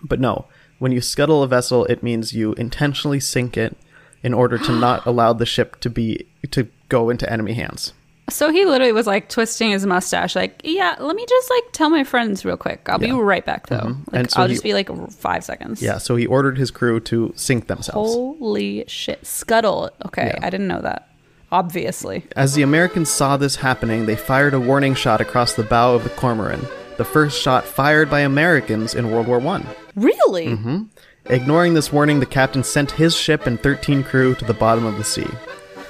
but no, when you scuttle a vessel, it means you intentionally sink it in order to not allow the ship to be to go into enemy hands. So he literally was like twisting his mustache, like, "Yeah, let me just like tell my friends real quick. I'll be right back, though. Like, Mm-hmm. And so I'll he- just be like five seconds." Yeah, so he ordered his crew to sink themselves. Holy shit, scuttle. Okay, Yeah. I didn't know that. Obviously. As the Americans saw this happening, they fired a warning shot across the bow of the Cormoran. the first shot fired by Americans in World War One. Really? Ignoring this warning, the captain sent his ship and 13 crew to the bottom of the sea.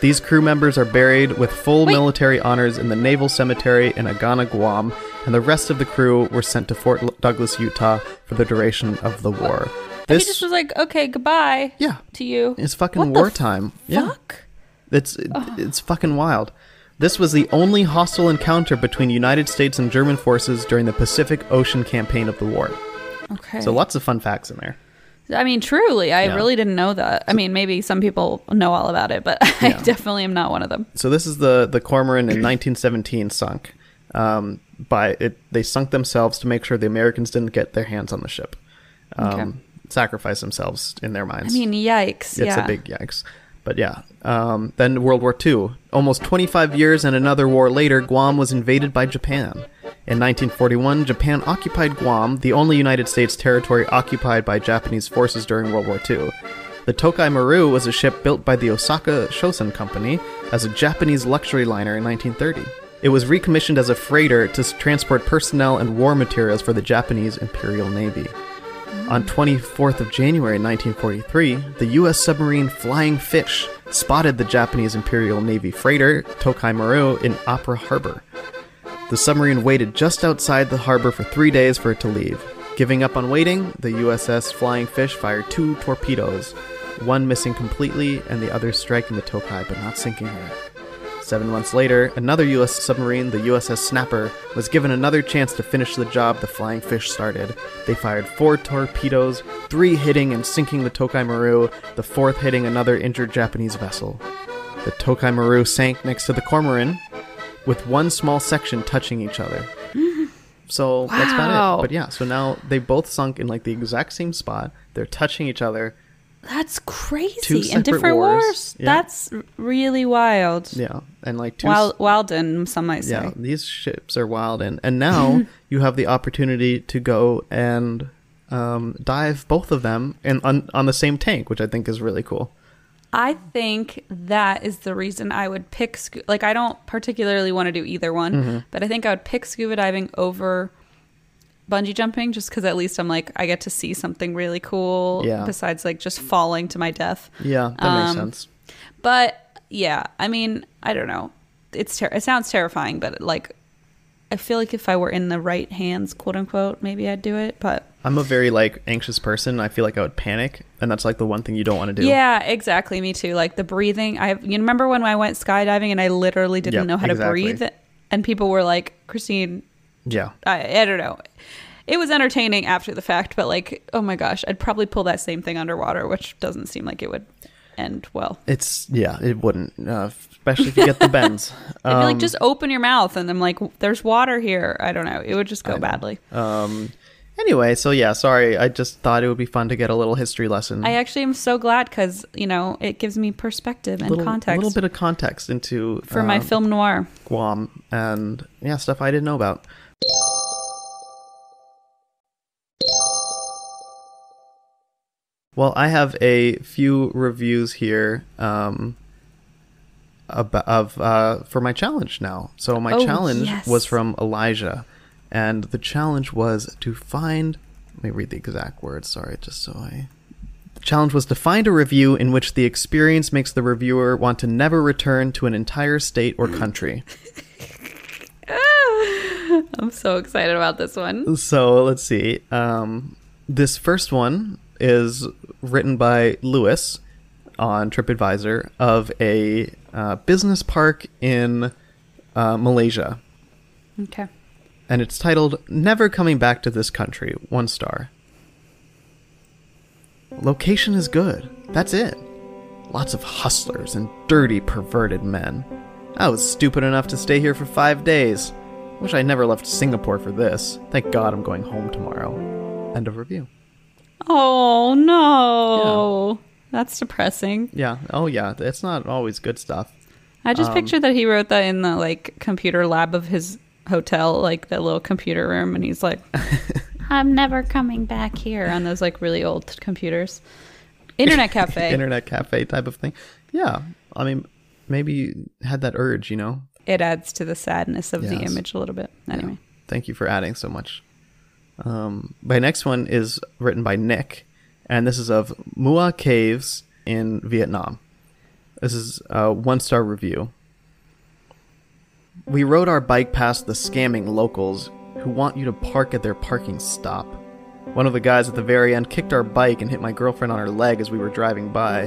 These crew members are buried with full Wait. military honors in the Naval Cemetery in Agana, Guam, and the rest of the crew were sent to Fort Douglas, Utah for the duration of the war. he This just was like, okay, goodbye. Yeah. To you. It's fucking wartime. yeah. Fuck. It's it's fucking wild. This was the only hostile encounter between United States and German forces during the Pacific Ocean campaign of the war. Okay. So lots of fun facts in there. I mean, truly, I Yeah. really didn't know that. I mean, maybe some people know all about it, but I definitely am not one of them. So this is the the cormoran in 1917 sunk. Um, by it, they sunk themselves to make sure the Americans didn't get their hands on the ship. Um, Okay. Sacrifice themselves in their minds. I mean, yikes. it's yeah. a big yikes. But yeah, um, then World War II. Almost 25 years and another war later, Guam was invaded by Japan. In 1941, Japan occupied Guam, the only United States territory occupied by Japanese forces during World War II. The Tokai Maru was a ship built by the Osaka Shosen Company as a Japanese luxury liner in 1930. It was recommissioned as a freighter to transport personnel and war materials for the Japanese Imperial Navy. On 24th of January 1943, the U.S. submarine Flying Fish spotted the Japanese Imperial Navy freighter Tokai Maru in Apra Harbor. The submarine waited just outside the harbor for three days for it to leave. Giving up on waiting, the USS Flying Fish fired two torpedoes, one missing completely and the other striking the Tokai but not sinking her. Seven months later, another U.S. submarine, the USS Snapper, was given another chance to finish the job the Flying Fish started. They fired four torpedoes, three hitting and sinking the Tokai Maru, the fourth hitting another injured Japanese vessel. The Tokai Maru sank next to the Cormoran, with one small section touching each other. So that's about it. But yeah, so now they both sunk in like the exact same spot. They're touching each other. That's crazy. In different wars. wars. Yeah. That's really wild. Yeah, and like two. Wild, wild and some might say. yeah, these ships are wild, and and now you have the opportunity to go and um, dive both of them in on on the same tank, which I think is really cool. I think that is the reason I would pick. Scu- like, I don't particularly want to do either one, Mm-hmm. but I think I would pick scuba diving over bungee jumping just because at least I'm like, I get to see something really cool Yeah. besides like just falling to my death. Yeah, that makes Um, sense. But yeah, I mean, I don't know. It's ter- it sounds terrifying, but like, I feel like if I were in the right hands, quote unquote, maybe I'd do it. But I'm a very like anxious person. I feel like I would panic, and that's like the one thing you don't want to do. Yeah, exactly. Me too. Like the breathing. I you remember when I went skydiving and I literally didn't Yep, know how exactly. to breathe, and people were like, "Christine, yeah. I, I don't know." It was entertaining after the fact, but like, oh my gosh, I'd probably pull that same thing underwater, which doesn't seem like it would end well. It's yeah, it wouldn't, uh, especially if you get the bends. Be like Um, just open your mouth, and I'm like, "There's water here." I don't know. It would just go badly. Um. Anyway, so yeah, sorry. I just thought it would be fun to get a little history lesson. I actually am so glad because you know it gives me perspective and little, context A little bit of context into for my um, film noir. Guam and yeah, stuff I didn't know about. Well, I have a few reviews here um, of uh, for my challenge now. So my Oh, challenge yes. was from Elijah, and the challenge was to find. Let me read the exact words. Sorry, just so I. The challenge was to find a review in which the experience makes the reviewer want to never return to an entire state or country. I'm so excited about this one. So let's see. Um, this first one is written by Lewis on TripAdvisor of a uh, business park in uh, Malaysia, Okay. And it's titled "Never Coming Back to This Country." One star. Location is good. That's it. Lots of hustlers and dirty, perverted men. I was stupid enough to stay here for five days. Wish I never left Singapore for this. Thank God I'm going home tomorrow. End of review. Oh no. That's depressing. Yeah. Oh, yeah. It's not always good stuff. I Um, just pictured that he wrote that in the like computer lab of his hotel, like that little computer room, and he's like, "I'm never coming back here." On those like really old computers, internet cafe. Internet cafe type of thing. Yeah. I mean, maybe you had that urge, you know? it adds to the sadness of the image a little bit. Anyway, Thank you for adding so much. Um, my next one is written by Nick, and this is of Mua Caves in Vietnam. This is a one star review. We rode our bike past the scamming locals who want you to park at their parking stop. One of the guys at the very end kicked our bike and hit my girlfriend on her leg as we were driving by.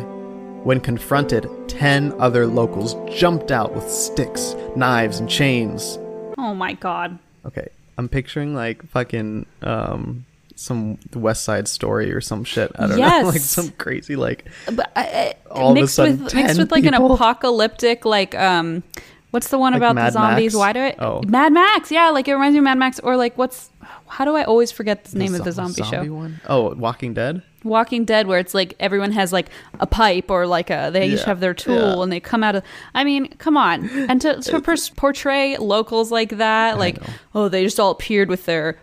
When confronted, 10 other locals jumped out with sticks, knives, and chains. Oh my god. Okay, I'm picturing like fucking um some West Side Story or some shit. I don't know, Yes. like some crazy like But I, All of a mixed sudden, with mixed 10 with like an apocalyptic like um what's the one Like about Mad the zombies? Max? Why do I Oh. Mad Max, yeah, like it reminds me of Mad Max or like what's how do I always forget the name of the zo- zombie, show? one. Oh, Walking Dead. Walking Dead where it's like everyone has like a pipe or like a they each have their tool yeah. and they come out of I mean, come on. And to, to pers- portray locals like that, like oh, they just all appeared with their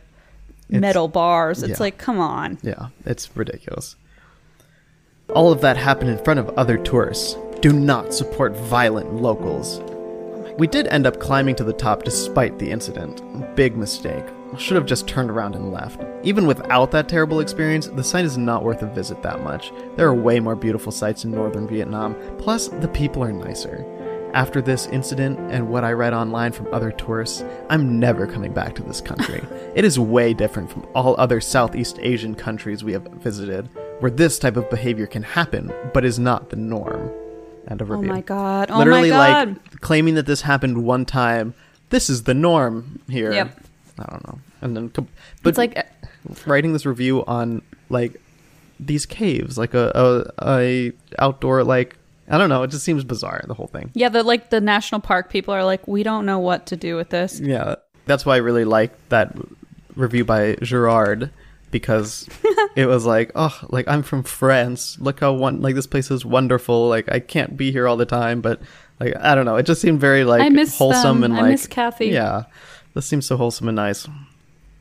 metal bars. It's yeah. like, come on. Yeah, it's ridiculous. All of that happened in front of other tourists. Do not support violent locals. We did end up climbing to the top despite the incident. Big mistake. Should have just turned around and left. Even without that terrible experience, the site is not worth a visit that much. There are way more beautiful sites in northern Vietnam, plus, the people are nicer. After this incident and what I read online from other tourists, I'm never coming back to this country. it is way different from all other Southeast Asian countries we have visited, where this type of behavior can happen, but is not the norm. End of Oh review. my god. Oh Literally, my god. like claiming that this happened one time. This is the norm here. Yep. I don't know. And then, but it's like uh, writing this review on like these caves, like a, a a outdoor like I don't know. It just seems bizarre. The whole thing. Yeah, the like the national park people are like, we don't know what to do with this. Yeah, that's why I really like that review by Gerard because it was like, oh, like I'm from France. Look how one like this place is wonderful. Like I can't be here all the time, but like I don't know. It just seemed very like I miss wholesome them. and I like miss Kathy. Yeah, this seems so wholesome and nice.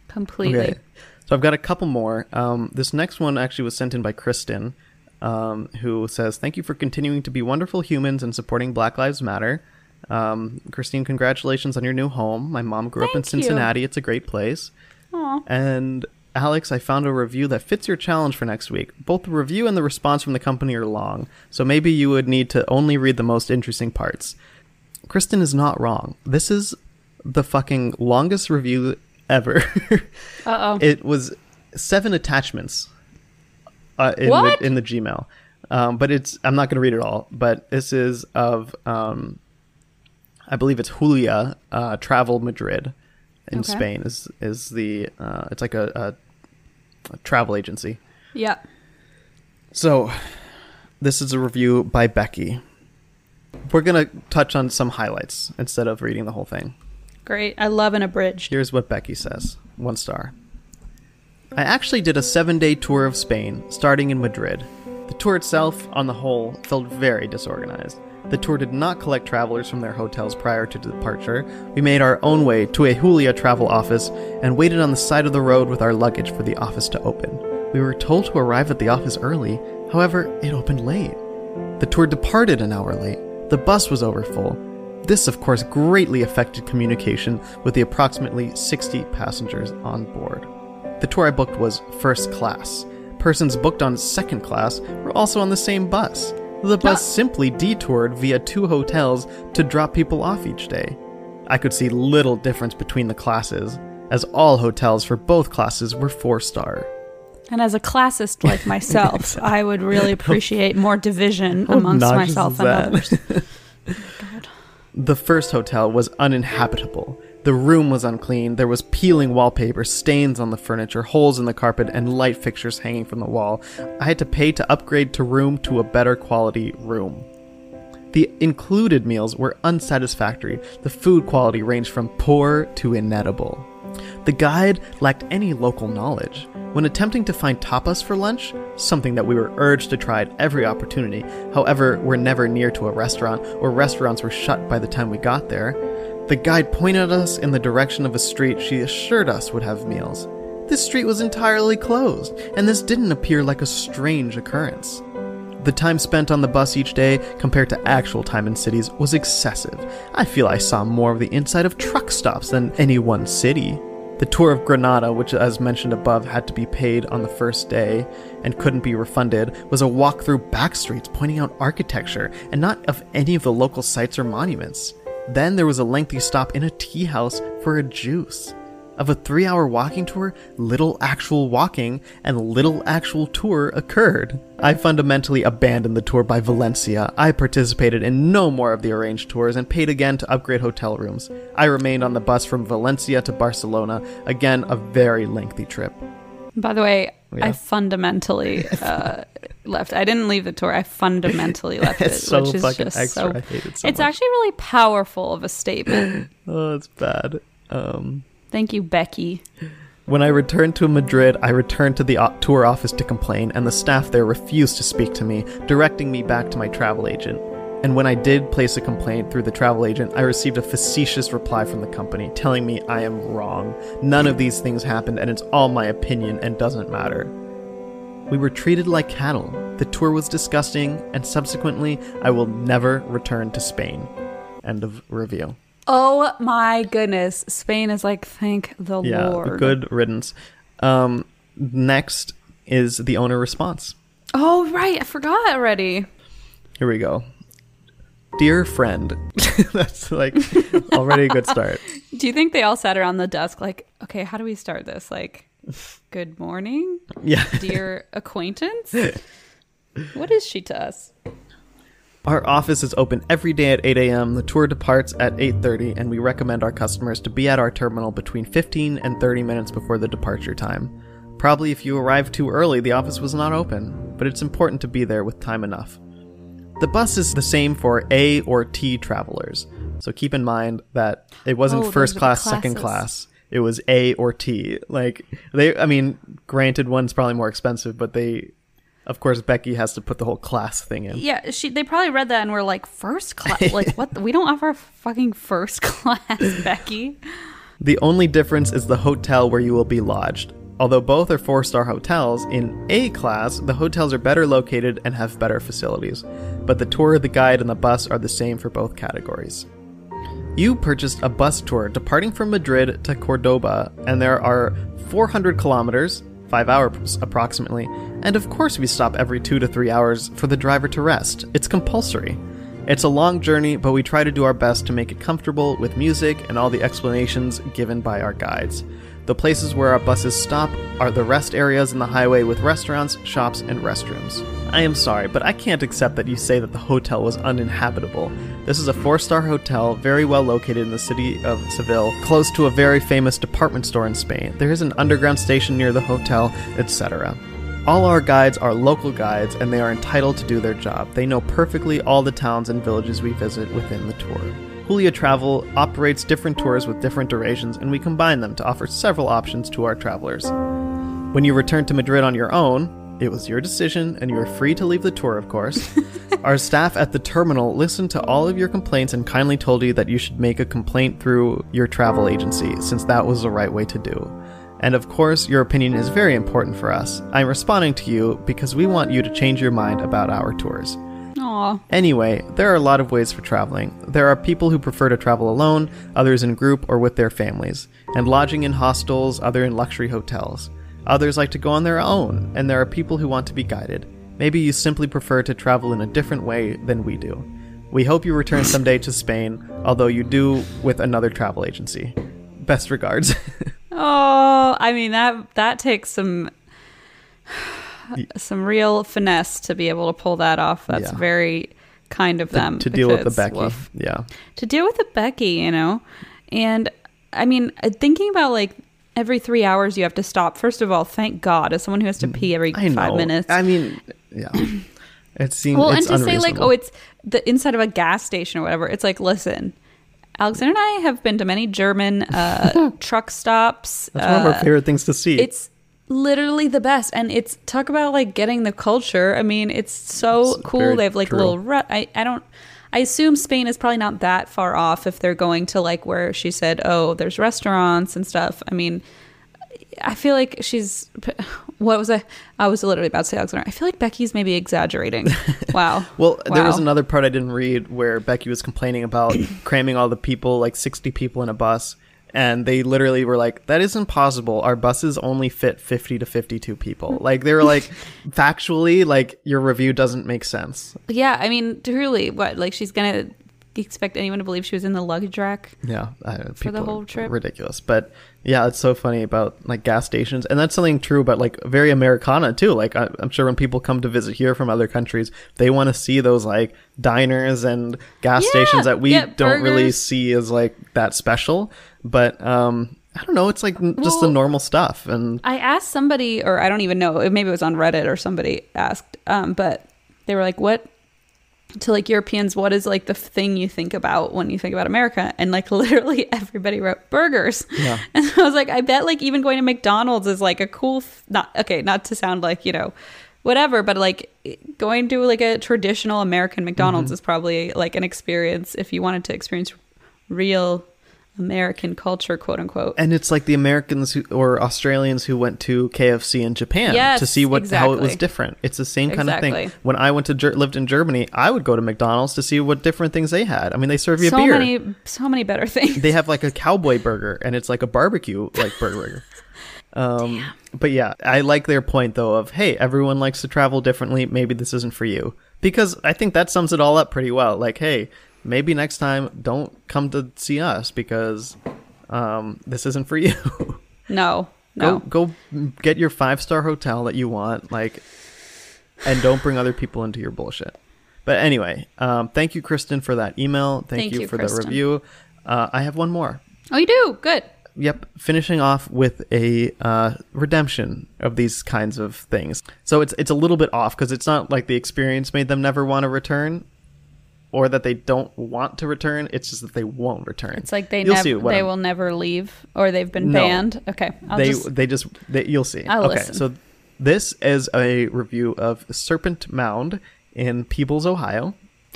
Completely. Okay. So I've got a couple more. Um, this next one actually was sent in by Kristen, um, who says, Thank you for continuing to be wonderful humans and supporting Black Lives Matter. Um, Christine, congratulations on your new home. My mom grew up in Thank you. Cincinnati. It's a great place. Aw. And Alex, I found a review that fits your challenge for next week. Both the review and the response from the company are long, so maybe you would need to only read the most interesting parts. Kristen is not wrong. This is the fucking longest review ever. Uh oh. it was seven attachments uh, in? The, in the Gmail. Um, but it's I'm not going to read it all. But this is of um, I believe it's Julia uh, Travel Madrid in Okay. Spain is is the uh, it's like a, a, a travel agency. Yeah. So this is a review by Becky. We're gonna touch on some highlights instead of reading the whole thing. Great. I love an abridged. Here's what Becky says one star. I actually did a seven day tour of Spain, starting in Madrid. The tour itself, on the whole, felt very disorganized. The tour did not collect travelers from their hotels prior to departure. We made our own way to a Julia travel office and waited on the side of the road with our luggage for the office to open. We were told to arrive at the office early, however, it opened late. The tour departed an hour late. The bus was overfull. This, of course, greatly affected communication with the approximately 60 passengers on board. The tour I booked was first class. Persons booked on second class were also on the same bus. The bus simply detoured via two hotels to drop people off each day. I could see little difference between the classes, as all hotels for both classes were four star. And as a classist like myself, I would really appreciate more division How amongst myself and others. The first hotel was uninhabitable. The room was unclean. There was peeling wallpaper, stains on the furniture, holes in the carpet, and light fixtures hanging from the wall. I had to pay to upgrade to room to a better quality room. The included meals were unsatisfactory. The food quality ranged from poor to inedible. The guide lacked any local knowledge. When attempting to find tapas for lunch, something that we were urged to try at every opportunity, however, we're never near to a restaurant, or restaurants were shut by the time we got there, the guide pointed us in the direction of a street she assured us would have meals. This street was entirely closed, and this didn't appear like a strange occurrence. The time spent on the bus each day compared to actual time in cities was excessive. I feel I saw more of the inside of truck stops than any one city. The tour of Granada, which as mentioned above had to be paid on the first day and couldn't be refunded, was a walk through back streets pointing out architecture and not of any of the local sites or monuments. Then there was a lengthy stop in a tea house for a juice. Of a three hour walking tour, little actual walking and little actual tour occurred. I fundamentally abandoned the tour by Valencia. I participated in no more of the arranged tours and paid again to upgrade hotel rooms. I remained on the bus from Valencia to Barcelona, again, a very lengthy trip. By the way, Yeah. I fundamentally uh, left. I didn't leave the tour. I fundamentally left It's it, so which is just extra. so. I hate it so it's much. actually really powerful of a statement. Oh, it's bad. Um, Thank you, Becky. When I returned to Madrid, I returned to the tour office to complain, and the staff there refused to speak to me, directing me back to my travel agent. And when I did place a complaint through the travel agent, I received a facetious reply from the company telling me I am wrong. None of these things happened, and it's all my opinion and doesn't matter. We were treated like cattle. The tour was disgusting, and subsequently, I will never return to Spain. End of review. Oh my goodness. Spain is like, thank the Yeah, Lord. good riddance. Um, next is the owner response. Oh, right. I forgot already. Here we go. Dear friend, that's like already a good start. Do you think they all sat around the desk like, okay, how do we start this? Like, good morning, Yeah. dear acquaintance? What is she to us? Our office is open every day at 8 a.m. The tour departs at 8:30, and we recommend our customers to be at our terminal between 15 and 30 minutes before the departure time. Probably if you arrived too early, the office was not open, but it's important to be there with time enough. The bus is the same for A or T travelers, so keep in mind that it wasn't Oh, first class, second class. It was A or T. Like they, I mean, granted, one's probably more expensive, but they, of course, Becky has to put the whole class thing in. Yeah, she. They probably read that and were like, first class. Like, what? We don't offer fucking first class, Becky. The only difference is the hotel where you will be lodged. Although both are four star hotels, in A class, the hotels are better located and have better facilities. But the tour, the guide, and the bus are the same for both categories. You purchased a bus tour departing from Madrid to Cordoba, and there are 400 kilometers, 5 hours approximately, and of course we stop every 2 to 3 hours for the driver to rest. It's compulsory. It's a long journey, but we try to do our best to make it comfortable with music and all the explanations given by our guides. The places where our buses stop are the rest areas in the highway with restaurants, shops, and restrooms. I am sorry, but I can't accept that you say that the hotel was uninhabitable. This is a four star hotel, very well located in the city of Seville, close to a very famous department store in Spain. There is an underground station near the hotel, etc. All our guides are local guides and they are entitled to do their job. They know perfectly all the towns and villages we visit within the tour. Julia Travel operates different tours with different durations, and we combine them to offer several options to our travelers. When you return to Madrid on your own, it was your decision, and you are free to leave the tour, of course. Our staff at the terminal listened to all of your complaints and kindly told you that you should make a complaint through your travel agency, since that was the right way to do. And of course, your opinion is very important for us. I'm responding to you because we want you to change your mind about our tours. Aw. Anyway, there are a lot of ways for traveling. There are people who prefer to travel alone, others in group or with their families, and lodging in hostels, other in luxury hotels. Others like to go on their own, and there are people who want to be guided. Maybe you simply prefer to travel in a different way than we do. We hope you return someday to Spain, although you do with another travel agency. Best regards. Oh, I mean that that takes some some real finesse to be able to pull that off. That's Yeah. very kind of them to deal with the Becky. woof. Yeah. to deal with the Becky, you know. And I mean, uh, thinking about like every three hours you have to stop. First of all, thank God, as someone who has to pee every I know. five minutes. I mean, yeah. It seems well, and to say like, oh, it's the inside of a gas station or whatever. It's like, listen, Alexander and I have been to many German uh, truck stops. That's one of uh, our favorite things to see. it's literally the best and it's talk about like getting the culture i mean it's so It's cool they have like true. little ru- I, I don't i assume spain is probably not that far off if they're going to like where she said oh there's restaurants and stuff i mean i feel like she's what was i i was literally about to say alexander i feel like becky's maybe exaggerating wow Well, there was another part I didn't read where Becky was complaining about cramming all the people, like 60 people in a bus. and they literally were like, "That is impossible. Our buses only fit fifty to fifty-two people." Like they were like, factually, like your review doesn't make sense. Yeah, I mean, truly, what? Like, she's gonna expect anyone to believe she was in the luggage rack? Yeah, uh, the whole trip? ridiculous. But yeah, it's so funny about like gas stations, and that's something true about like very Americana too. Like I, I'm sure when people come to visit here from other countries, they want to see those like diners and gas Yeah, stations that we don't really see as like that special. But um, I don't know, it's like just the normal stuff, and I asked somebody, or I don't even know, maybe it was on Reddit or somebody asked, um, but they were like, "What to like Europeans? What is like the thing you think about when you think about America?" And like literally everybody wrote burgers. Yeah. And I was like, I bet like even going to McDonald's is like a cool, not okay, not to sound like you know, whatever, but like going to like a traditional American McDonald's mm-hmm. is probably like an experience if you wanted to experience real American culture, quote unquote. and it's like the Americans who, or Australians who went to KFC in Japan Yes, to see what how it was different. It's the same kind of thing. When I went to lived in Germany, I would go to McDonald's to see what different things they had. I mean, they serve you so beer. many, so many better things. they have like a cowboy burger, and it's like a barbecue like burger. Um, but yeah, I like their point though of hey, everyone likes to travel differently. Maybe this isn't for you because I think that sums it all up pretty well. Like, hey, maybe next time don't come to see us because um, this isn't for you. No, no. Go go get your five star hotel that you want, like, and don't bring other people into your bullshit. But anyway, um, thank you, Kristen, for that email. Thank, Thank you, you, for Kristen. the review. Uh, I have one more. Oh, you do? Good. Yep, finishing off with a uh, redemption of these kinds of things. So it's it's a little bit off because it's not like the experience made them never want to return, or that they don't want to return. It's just that they won't return. It's like they never, they I'm- will never leave, or they've been No. banned. Okay, I'll they just, they just they, you'll see. I'll okay, listen. so this is a review of Serpent Mound in Peebles, Ohio.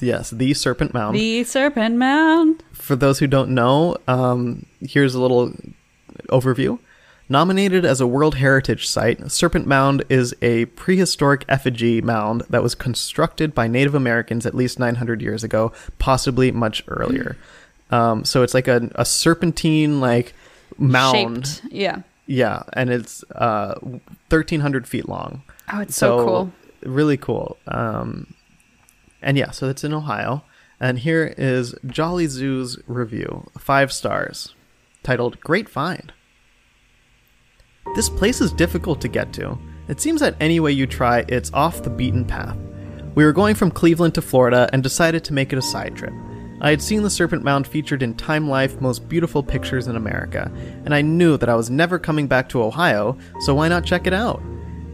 yes, the Serpent Mound. the Serpent Mound. For those who don't know, um, here's a little overview. Nominated as a World Heritage Site, Serpent Mound is a prehistoric effigy mound that was constructed by Native Americans at least 900 years ago, possibly much earlier. Um, so it's like a, a serpentine like mound. Shaped. Yeah. Yeah, and it's uh, 1,300 feet long. Oh, it's so, cool. Really cool. Um, and yeah, so that's in Ohio. And here is Jolly Zoo's review, five stars, titled Great Find. This place is difficult to get to. It seems that any way you try, it's off the beaten path. We were going from Cleveland to Florida and decided to make it a side trip. I had seen the Serpent Mound featured in Time Life Most Beautiful Pictures in America, and I knew that I was never coming back to Ohio, so why not check it out?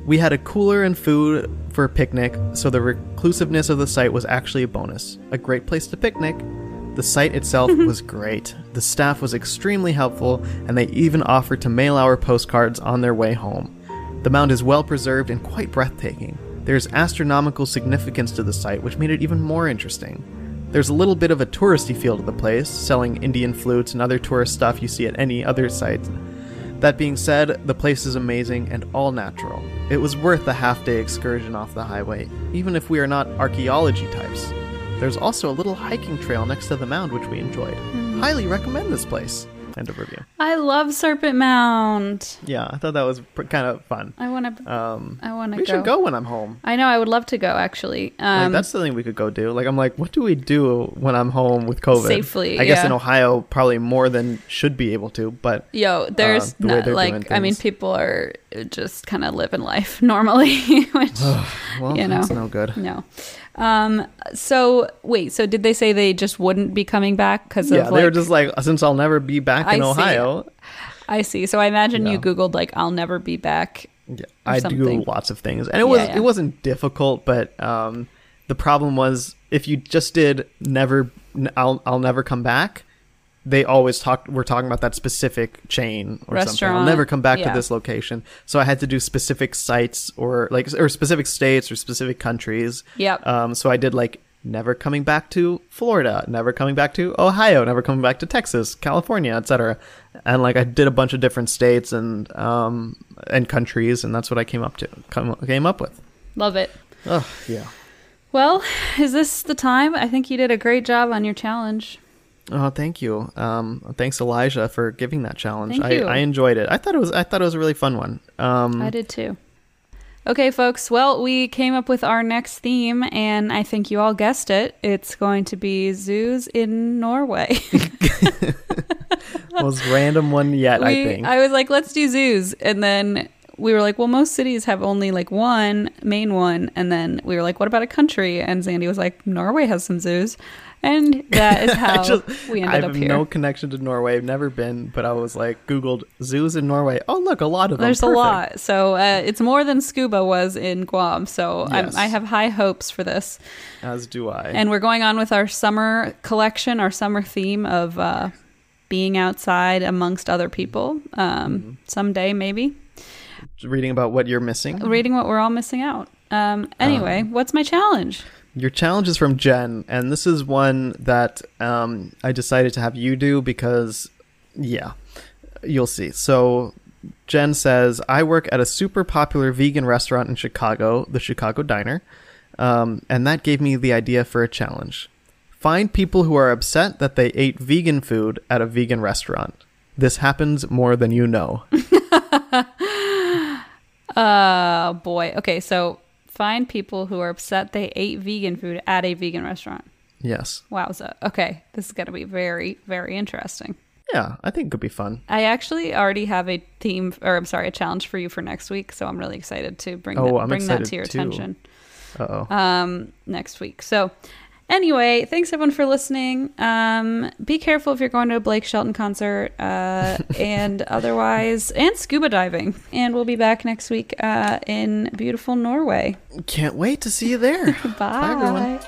We had a cooler and food for a picnic, so the reclusiveness of the site was actually a bonus. A great place to picnic. The site itself mm-hmm. was great. The staff was extremely helpful, and they even offered to mail our postcards on their way home. The mound is well preserved and quite breathtaking. There's astronomical significance to the site, which made it even more interesting. There's a little bit of a touristy feel to the place, selling Indian flutes and other tourist stuff you see at any other site. That being said, the place is amazing and all natural. It was worth the half day excursion off the highway, even if we are not archaeology types. There's also a little hiking trail next to the mound which we enjoyed. Highly recommend this place. End of review. I love Serpent Mound. Yeah, I thought that was pr- kind of fun. I want to. Um, I want to we go. should go when I'm home. I know. I would love to go. Actually. Um, Like, that's the thing we could go do. Like, I'm like, what do we do when I'm home with COVID? Safely, I guess yeah. in Ohio, probably more than should be able to, but Yo, there's the way not, like I mean, people are just kind of living life normally, which well, you know. no good. no. Um. So wait. So did they say they just wouldn't be coming back because Yeah, of they were just like, since I'll never be back in I see. Ohio, I see. So I imagine Yeah. you googled like I'll never be back. Yeah, I something. do lots of things, and it was Yeah, yeah. it wasn't difficult, but um, the problem was if you just did never, I'll I'll never come back. They always talk. We're talking about that specific chain or something. I'll never come back yeah. to this location. So I had to do specific sites or like or specific states or specific countries. Yep. Um. So I did like never coming back to Florida, never coming back to Ohio, never coming back to Texas, California, etc. And like I did a bunch of different states and um and countries, and that's what I came up to come, came up with. Love it. Oh yeah. Well, is this the time? I think you did a great job on your challenge. Oh, thank you. Um, thanks Elijah for giving that challenge. I. I enjoyed it. I thought it was I thought it was a really fun one. Um, I did too. Okay, folks. Well, we came up with our next theme, and I think you all guessed it. It's going to be zoos in Norway. most random one yet. I think. I was like, let's do zoos, and then we were like, well, most cities have only like one main one, and then we were like, what about a country? And Zandy was like, Norway has some zoos, and that is how just- we I ended have up here. no connection to Norway. I've never been, but I was like Googled zoos in Norway. Oh, look, a lot of them. There's a lot, so uh, it's more than scuba was in Guam. So Yes. I'm, I have high hopes for this. As do I. And we're going on with our summer collection, our summer theme of uh, being outside amongst other people. Um, Mm-hmm. Someday, maybe. Reading about what you're missing. Reading what we're all missing out. Um, anyway, what's my challenge? Your challenge is from Jen, and this is one that um, I decided to have you do because, yeah, you'll see. So, Jen says, I work at a super popular vegan restaurant in Chicago, the Chicago Diner, um, and that gave me the idea for a challenge. Find people who are upset that they ate vegan food at a vegan restaurant. This happens more than you know. Oh boy. Okay, so find people who are upset they ate vegan food at a vegan restaurant. yes. Wowza. Okay, this is going to be very, very interesting. Yeah, I think it could be fun. I actually already have a theme, or I'm sorry, a challenge for you for next week. So I'm really excited to bring Oh, that, I'm bring that to your too. attention Uh oh. um, next week. So anyway, thanks everyone for listening. Um, be careful if you're going to a Blake Shelton concert, uh, and otherwise, and scuba diving. And we'll be back next week uh, in beautiful Norway. Can't wait to see you there. Bye. Bye everyone.